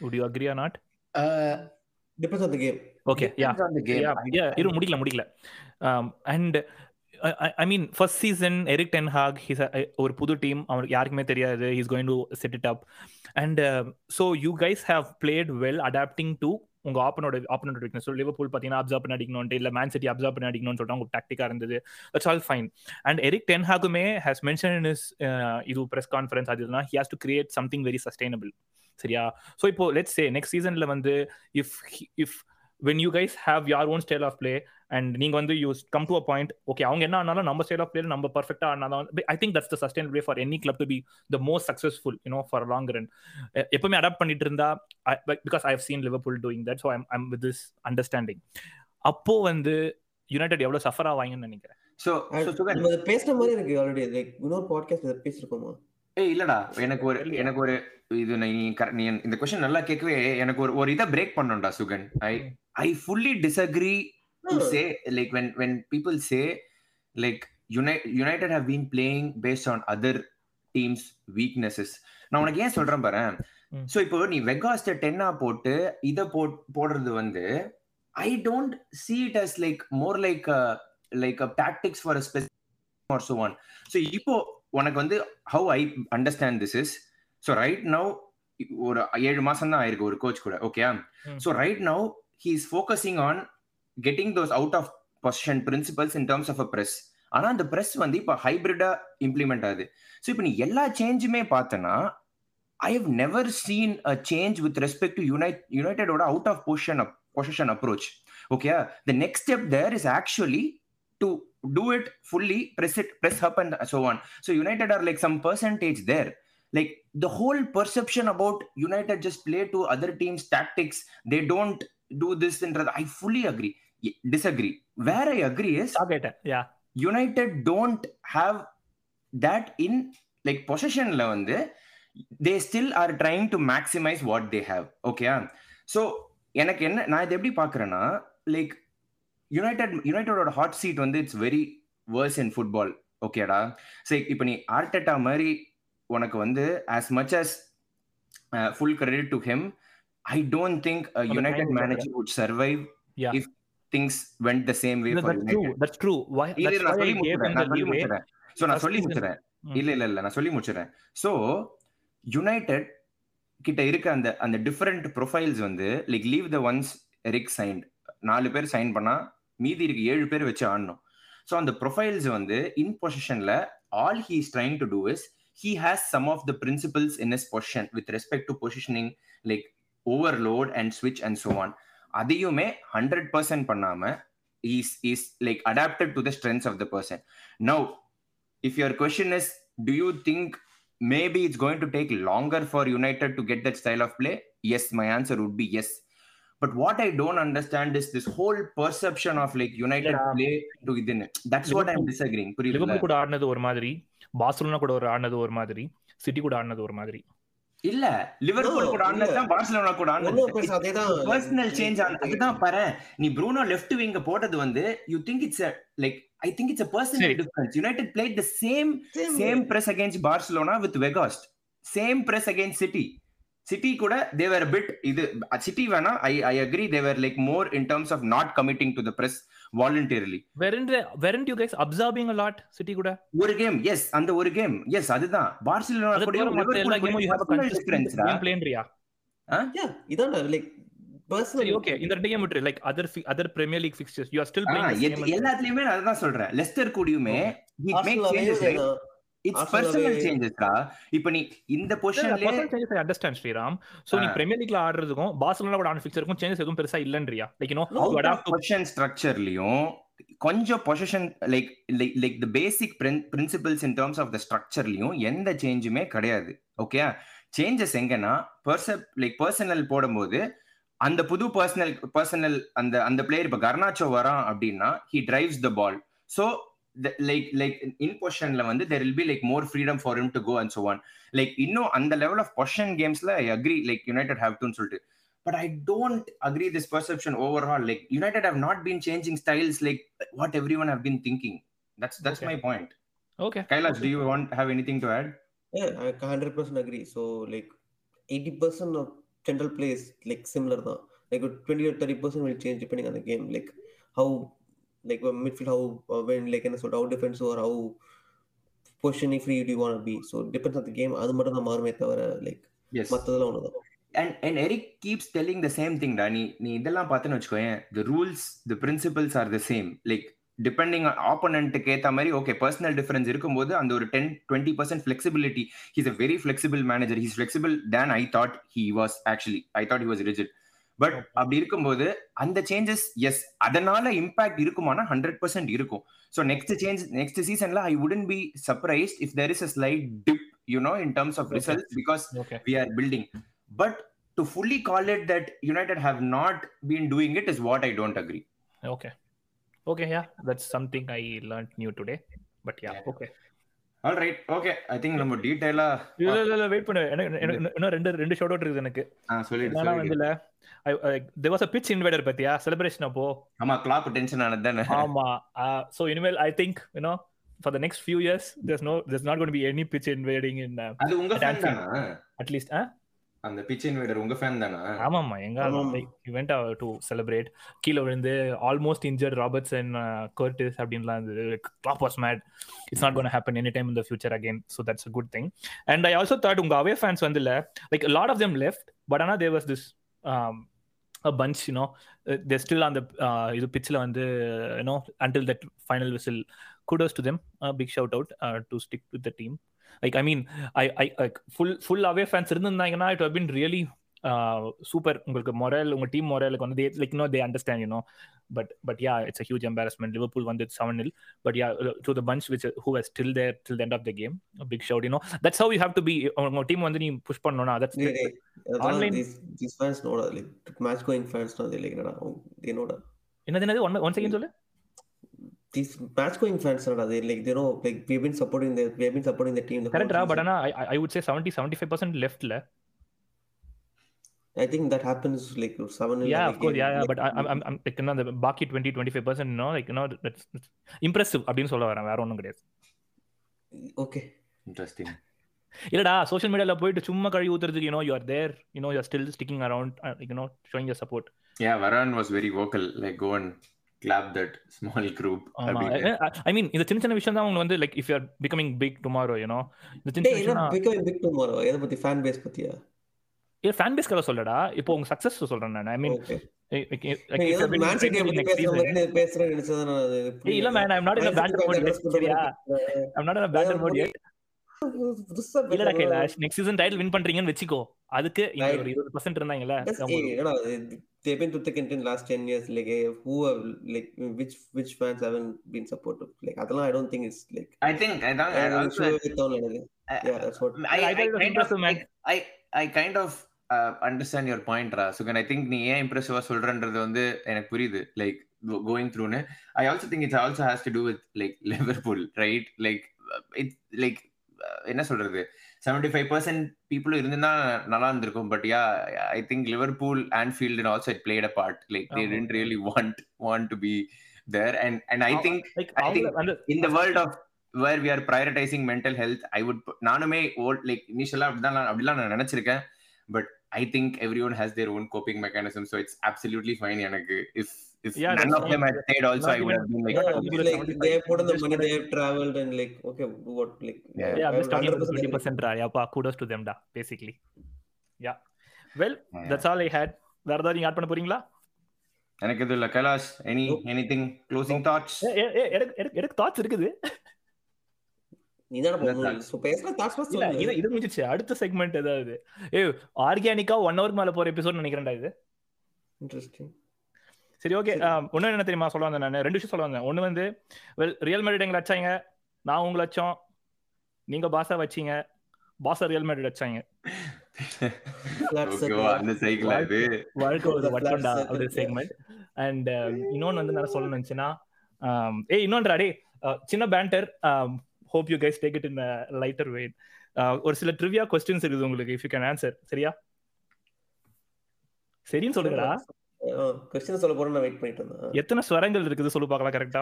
Speaker 1: Would you agree or not? Uh, depends on the game. Okay. Depends yeah. On the game. Yeah. yeah. முடிக்கல முடிக்கல. Um, and I mean first season Erik ten Hag his ஒரு புது team அவனுக்கு யாருக்குமே தெரியாது he's going to set it up and so you guys have played well adapting to உங்க ஆப்பனோட ஆப்பனோட வீக்னஸ் லிவர்பூல் பார்த்தீங்கன்னா அப்சர்வ் பண்ணி அடிக்கணும்ட்டு இல்லை மேன் சிட்டி அப்சர்வ் பண்ணி அடிக்கணும்னு சொல்லிட்டு அவங்க டாக்டிக்காக இருந்தது that's all fine and Erik ten ஹாகுமே ஹேஸ் மென்ஷன் இன் இஸ் இது ப்ரெஸ் கான்ஃபரன்ஸ் அது இதுனா he has to create something very sustainable சரியா ஸோ இப்போ லெட்ஸ் சே நெக்ஸ்ட் சீசனில் வந்து if if when you guys have your own style of play and நீங்க வந்து you come to a point okay அவங்க என்ன ஆனாலும் நம்ம ஸ்டைல் ஆஃப் பிளே நம்ம பர்ஃபெக்டா ஆனாலும் I think that's the sustain way for any club to be the most successful you know for long run எப்பவுமே அடாப்ட் பண்ணிட்டு இருந்தா because I have seen Liverpool doing that so I'm I'm with this understanding அப்போ வந்து United
Speaker 3: எவ்வளவு suffer ஆவாங்கன்னு நினைக்கிறேன் so பேசுற மாதிரி இருக்கு ஆல்ரெடி லைக் இன்னொரு பாட்காஸ்ட் பேசிருக்கோமா ஏய் இல்லடா எனக்கு ஒரு எனக்கு ஒரு இது நீ நீ இந்த கொஸ்டின் நல்லா கேட்கவே எனக்கு ஒரு ஒரு இதை பிரேக் பண்ணணும்டா Sugan I I fully disagree to say like when when people say like யுனை United have been playing based on other teams weaknesses நான் உனக்கு ஏன் சொல்றேன் பாரு சோ இப்போ நீ வெகாஸ்ட் டென்னா போட்டு இதை போ போடுறது வந்து I don't see it as like more like like a tactics for a specific or so one so இப்போ உனக்கு வந்து how I understand this is so right now ஒரு ஏழு மாசம் தான் ஆயிருக்கு ஒரு கோச் கூட okay so right now he is focusing on getting those out of position principles in terms of a press ஆனா அந்த ப்ரெஸ் வந்து இப்போ ஹைபிரிடா இம்ப்ளிமெண்ட் ஆகுது ஸோ இப்போ நீ எல்லா சேஞ்சுமே பார்த்தனா I have never seen a change with respect to யுனை யுனைடெடோட out of position position approach okay the next step there is actually to do it fully, press it, press up, and so on. So United are like some percentage there. Like the whole perception about United just play to other teams' tactics. They don't do this and I fully agree. Disagree. Where I agree is it. Yeah. United don't have that in like possession level. They still are trying to maximize what they have. Okay. Ah? So எனக்கு என்ன நான் இதை எப்படி பார்க்குறேன்னா like United யுனைடெடோட hot seat வந்து it's very worse in football ஓகேடா சரி இப்போ நீ ஆர்டெட்டா மாதிரி உனக்கு வந்து as much as full credit to him I don't think United manager would survive if things went the same way
Speaker 1: for நான் சொல்லி முடிச்சறேன்
Speaker 3: சோ நான் சொல்லி முடிச்சறேன் mm.
Speaker 1: இல்ல இல்ல
Speaker 3: இல்ல நான் சொல்லி முடிச்சிடறேன் சோ யுனைடெட் கிட்ட இருக்க அந்த அந்த டிஃபரெண்ட் ப்ரொஃபைல்ஸ் வந்து like leave the ones rig signed நாலு பேர் சைன் பண்ணா மீதி இருக்கு ஏழு பேர் வச்சு ஆடணும் ஸோ அந்த ப்ரொஃபைல்ஸ் வந்து இன் பொசிஷன்ல all he is trying to do is he has some of the principles in is position with respect to positioning like over load and ஸ்விட்ச் அண்ட் சோ ஆன் அதையுமே ஹண்ட்ரட் பர்சன்ட் பண்ணாம is is like adapted to the strengths of the person now if your question is to you think maybe it's going to take longer for United to get that style of play S my answer would be yes But what I don't understand is this whole perception of like United play to இதுன்னு that's what I'm disagreeing புரியல Liverpool கூட ஆடினது ஒரு மாதிரி Barcelona கூட ஒரு ஆடினது ஒரு மாதிரி city கூட ஆடினது ஒரு மாதிரி இல்ல லிவர்பூல் கூட ஆடினது தான் பார்சிலோனா கூட ஆடினது அதேதான் பர்சனல் சேஞ்ச் அதுதான் பாரு நீ ப்ரூனோ லெஃப்ட் விங்க போட்டது வந்து you think it's like I think it's a personal difference united played the same same press against barcelona with vegost same press against city city கூட தேவர் பிட் இது city வேணா I I agree they were like more in terms of not committing to the press voluntarily
Speaker 1: weren't weren't you guys absorbing a lot city கூட
Speaker 3: ஒரு game எஸ் அந்த ஒரு game எஸ் அதுதான் பார்சிலோனா கூட மத்த எல்லா கேமும் you have a consistent raw game plan ரியா யா இதான்
Speaker 1: லைக் பர்சனலி ஓகே இந்த ரெண்டு கேம் விட்டு like other other premier league fixtures you are still playing எல்லாத்லயுமே நான் அதான் சொல்றேன் லெஸ்டர் கூடியுமே he make changes
Speaker 3: it's personal சேஞ்சஸ்டா இப்போ நீ இந்த பொசிஷன்ல personal changes I understand Sriram so நீ பிரீமியர் லீக்ல ஆடுறதுக்கும் பார்சிலோனா கூட ஆன் ஃபிக்ஸருக்கும் சேஞ்சஸ் எதுவும் பெருசா இல்லன்றியா like you know you adapt position ஸ்ட்ரக்சர்லயும் கொஞ்சம் position like like the basic principles in terms of the ஸ்ட்ரக்சர்லயும் எந்த சேஞ்சுமே கிடையாது ஓகே சேஞ்சஸ் எங்கன்னா பர்சன் லைக் பர்சனல் போடும்போது அந்த புது பர்சனல் பர்சனல் அந்த அந்த பிளேயர் இப்ப கர்னாச்சோ வரான் அப்படின்னா he drives the ball so like like in பொஷன்ல வந்து there will be like more freedom for him to go and so one like இன்னும் அந்த லெவல் ஆஃப் பொஷன் கேம்ஸ்ல I agree like United have டுன்னு சொல்லிட்டு but I don't agree this perception over all like United have not been changing styles like what everyone have been thinking that's that's my point
Speaker 1: okay
Speaker 3: Kailash do you want have anything to add Yeah, I 100% agree. So, like 80% of general plays like similar now. Like 20 or 30% will change depending on the game. Like how like midfield how uh, when like என்ன சொல்ற out defence ஒரு how positioning free you want be so depends on game அது மட்டும் தான் மாறுமே தவிர like மற்றதெல்லாம் ஒன்று தான் and and Eric keeps telling the same thing டா நீ நீ இதெல்லாம் பார்த்தேன்னு வச்சுக்கோயேன் the rules the principles are the same like depending ஆப்போனண்ட்டுக்கு ஏற்ற மாதிரி ஓகே பர்சனல் டிஃபரன்ஸ் இருக்கும்போது அந்த ஒரு ten twenty percent flexibility he's a very flexible manager he's flexible than I thought he was actually I thought he was rigid but அப்படி இருக்கும்போது அந்த changes எஸ் அதனால இம்பாக்ட் இருக்குமானா ஹண்ட்ரட் பர்சன்ட் இருக்கும் ஸோ நெக்ஸ்ட் சேஞ்ச் நெக்ஸ்ட் சீசன்ல I wouldn't be surprise if there is a slight dip you know in terms of result because we are building but to fully call it that United have not been doing it is what
Speaker 1: I don't agree okay okay yeah that's something I learn new today but yeah okay all right
Speaker 3: okay I think நம்ம டீடைலா இல்ல இல்ல இல்ல wait பண்ணு எனக்கு இன்னும் ரெண்டு ரெண்டு ஷார்ட் அவுட் எனக்கு ஆ சொல்லிடு நான் வாஸ் a பத்தியா செலிப்ரேஷன் அப்போ ஆமா கிளாக் டென்ஷன் ஆனது தானே
Speaker 1: ஆமா சோ இனிமேல் I think you know for the next few years there's no there's not going to be any pitch invading அது உங்க ஃபேன் அட்லீஸ்ட் ஆ அந்த பிச்சை இன்வைடர் உங்க ஃபேன் தானே ஆமாமா எங்க இவெண்ட் டு செலிப்ரேட் கீழ விழுந்து almost injured Roberts and Curtis அப்படின்லாம் இருந்தது Klopp was mad it's not gonna happen any time இந்த future again so that's a good thing and I also thought உங்க away fans um, uh, uh, வந்து இல்லை like lot of them left but ஆனால் there was this bunch you know they still அந்த இது பிட்ச்ல வந்து you know until that final whistle kudos to them big shout out to stick with the team like I mean I I like full full away fans இருந்திருந்தாங்கன்னா it have been really super உங்களுக்கு morale உங்க team மொரலுக்கு வந்து like no they understand you know but but yeah it's a huge embarrassment Liverpool வந்து seven nil but yeah to the bunch which who has till there till end of the game big shout you know that's how you have to be உங்க team வந்து நீ push பண்ணனும்னா that's online this fans no like match going fans no they like என்னடா they no என்னது என்னது one one second சொல்லு these match going fans are they like you know like we've been supporting the we've been supporting the team the correct
Speaker 3: but ana,
Speaker 1: I, I
Speaker 3: would say 70 75% left le. I
Speaker 1: think that
Speaker 3: happens like seven.
Speaker 1: Yeah, of course, yeah, yeah. Like,
Speaker 3: but I, I'm, I'm like, you
Speaker 1: know, the baki 20, 25 percent, like, you know, that's, that's impressive. அப்படின்னு சொல்ல வரேன் வேற ஒன்றும் கிடையாது
Speaker 3: okay interesting இல்லடா social
Speaker 1: மீடியால போயிட்டு சும்மா கழுவி ஊத்துறதுக்கு you know you you there you know you are still sticking around
Speaker 3: you know showing your support yeah வரன் was very vocal like go and clap that small
Speaker 1: group I mean இந்த சின்ன சின்ன
Speaker 3: விஷயம் தான் வந்து like if
Speaker 1: you are becoming
Speaker 3: big tomorrow you know இந்த சின்ன விஷயம் பிகமிங் பிக் டுமாரோ எதை பத்தி ஃபேன் பேஸ் பத்தியா ஏ ஃபேன் பேஸ்
Speaker 1: கதை சொல்லடா இப்போ உங்க சக்சஸ் சொல்றேன் நான் ஐ மீன் இல்ல man I am not in a better mode I am not in a better mode Kailash next season title win பண்றீங்கன்னு
Speaker 3: வெச்சுக்கோ அதுக்கு இந்த 20% இருந்தாங்கல ஏனா they've been to thick and thin last eh, அதெல்லாம் i don't think it's like i think understand your point ரா Sugan I think நீ ஏன் இம்ப்ரெசிவா சொல்றன்றது வந்து எனக்கு புரியுது லைக் கோயிங் த்ரூன்னு I also think it's also has to do with like Liverpool right like it like என்ன சொல்றது செவன்டி ஃபைவ் பர்சன்ட் பீப்புள் இருந்திருந்தா நல்லா இருந்திருக்கும் but yeah I think Liverpool Anfield and also it played a part like they tent really want want to be there and and I think I think in the world of where we are prioritising mental health I would நானுமே volt like இனிஷியலாக அப்படிதான் அப்படிலாம் நான் நினைச்சிருக்கேன் but I think every one has their own coping mechanism so it's absolutely fine எனக்கு if If yeah, none of them had stayed, also I would have been like, no, be like they have put in the money, they have traveled and like, okay, what like? Yeah, yeah I'm just talking about twenty percent.
Speaker 1: Yeah, kudos to them,
Speaker 3: da
Speaker 1: basically. Yeah, well, yeah. that's
Speaker 3: all
Speaker 1: I had. வேற ஏதாவது நீங்க add பண்ண
Speaker 3: போறீங்களா எனக்கு இது இல்ல Kailash any anything closing thoughts எனக்கு எனக்கு தாட்ஸ்
Speaker 1: இருக்குது இது முடிஞ்சிச்சு அடுத்த செக்மெண்ட் ஏதாவது ஏ
Speaker 3: ஆர்கானிக்கா ஒன் ஹவர் மேல போற எபிசோட் நினைக்கிறேன்டா இது
Speaker 1: இன்ட்ரெஸ்டிங் சரி ஓகே ஒன்னு என்ன தெரியுமா சொல்ல வந்தேன் நான் ரெண்டு விஷயம் சொல்ல வந்தேன் ஒண்ணு வந்து வெல் ரியல் மேரிட் எங்களை அச்சாங்க நான் உங்களை அச்சோம் நீங்க பாசா வச்சீங்க பாசா ரியல் மேரிட் அடிச்சாங்க அண்ட் uh, இன்னொன்னு வந்து நான் சொல்லணும் um, uh, சின்ன banter hope you guys take it in lighter weight ஒரு சில ட்ரிவியா கொஸ்டின்ஸ் இருக்குது உங்களுக்கு இஃப் யூ கேன் ஆன்சர் சரியா சரின்னு சொல்லுங்களா கொஸ்டின் சொல்ல போறேன் நான் வெயிட் பண்ணிட்டு இருந்தேன் எத்தனை
Speaker 3: ஸ்வரங்கள் இருக்குது சொல்லு பார்க்கலாம் கரெக்டா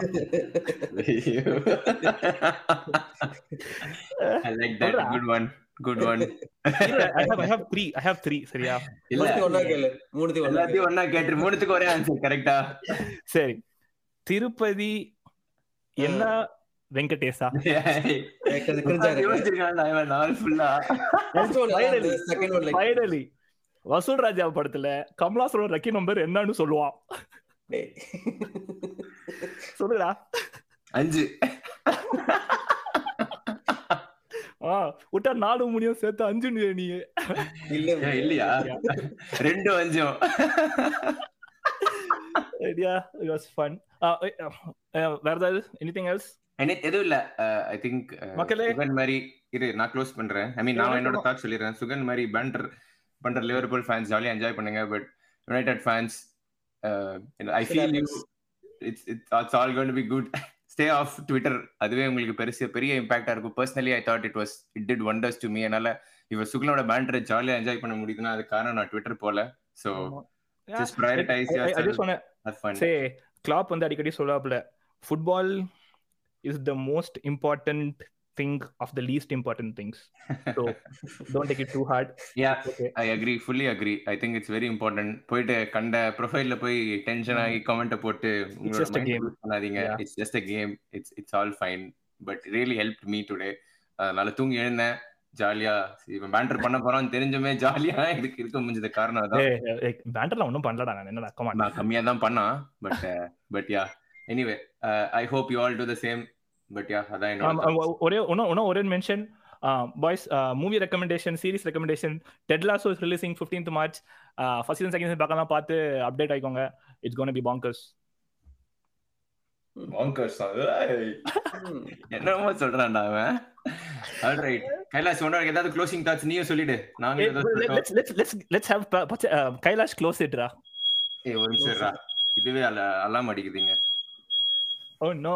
Speaker 3: I like that good one good one I have I have 3
Speaker 1: I have 3 சரியா இல்ல ஒண்ணா கேளு மூணுத்தி ஒண்ணா எல்லாத்தையும் ஒண்ணா கேட்டு மூணுத்துக்கு ஒரே ஆன்சர் கரெக்டா சரி திருப்பதி என்ன வெங்கடேஷா ஃபைனலி [laughs] வசூல் ராஜா படத்துல கமலாசனோட லக்கி நம்பர்
Speaker 3: என்னன்னு சொல்லுவான் சொல்லுடா அஞ்சு ஆ விட்டா நாலு மணியும் சேர்த்து அஞ்சு நீ இல்லையா ரெண்டு அஞ்சும் ஐடியா இட் வாஸ் ஃபன் வேற ஏதாவது எனிதிங் எல்ஸ் எதுவும் இல்ல ஐ திங்க் மக்களே சுகன் மாதிரி இரு நான் க்ளோஸ் பண்றேன் ஐ மீன் நான் என்னோட தாட் சொல்லிடுறேன் சுகன் மாதிரி பேண்டர் பண்ற லிவர்பூல் ஃபேன்ஸ் ஜாலியாக என்ஜாய் பண்ணுங்க but United fans I feel you it's it's all to be good stay off Twitter அதுவே உங்களுக்கு பெருசு பெரிய இம்பாக்டா இருக்கும் personally I thought it was it did wonders to me என்னால இவர் சுகலோட பேண்டரை ஜாலியா என்ஜாய் பண்ண முடியுதுன்னா அது காரணம் நான் ட்விட்டர் போல
Speaker 1: சோ ஜஸ்ட் சே கிளாப் வந்து அடிக்கடி சொல்லாப்ல football is the most important think of the least important things so
Speaker 3: don't take it too hard yeah okay. i agree fully agree i think it's very important kanda profile ப்ரொஃபைல்ல போய் tension ஆகி comment போட்டு it's just a game பண்ணாதீங்க it's just a game it's it's all fine but it really helped me today அதனால தூங்கி எழுந்தேன் ஜாலியா இவன் பேண்டர் பண்ண போறான் தெரிஞ்சுமே ஜாலியா இதுக்கு இருக்க முடிஞ்சது காரணம் அதான் பேண்டர்ல ஒன்றும் பண்ணலடா நான் என்னடா கம்மா நான் கம்மியா தான் பண்ணான் but but yeah anyway I hope you all do the same but yeah ஒரே ஒன்னும் ஒன்னும்
Speaker 1: mention boys movie recommendation series recommendation Ted Lasso is releasing fifteenth March first season second season பார்க்கலாம் பார்த்து அப்டேட் ஆயிக்கோங்க it's gonna be bankers bankers என்னமோ சொல்றான்டா கைலாஷ் உன்னோட ஏதாவது க்ளோசிங் தாட்ஸ் நீயே சொல்லிடு நாங்க let's let's let's have Kailash close இட்ரா ஏய் ஒரு நிமிஷம் இதுவே அலாம் அடிக்குதுங்க ஓ oh, no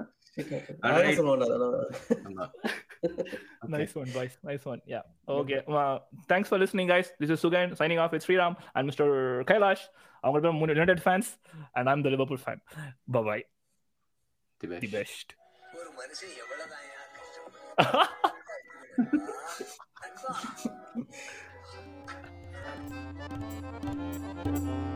Speaker 1: [laughs]
Speaker 3: nice one,
Speaker 1: boys. Nice one. Yeah. Okay. Well, thanks for listening, guys. This is Sugan signing off with Sriram and Mr. Kailash. I'm going to be United fans, and I'm the Liverpool fan. Bye bye. The best. The best. Thank [laughs] you.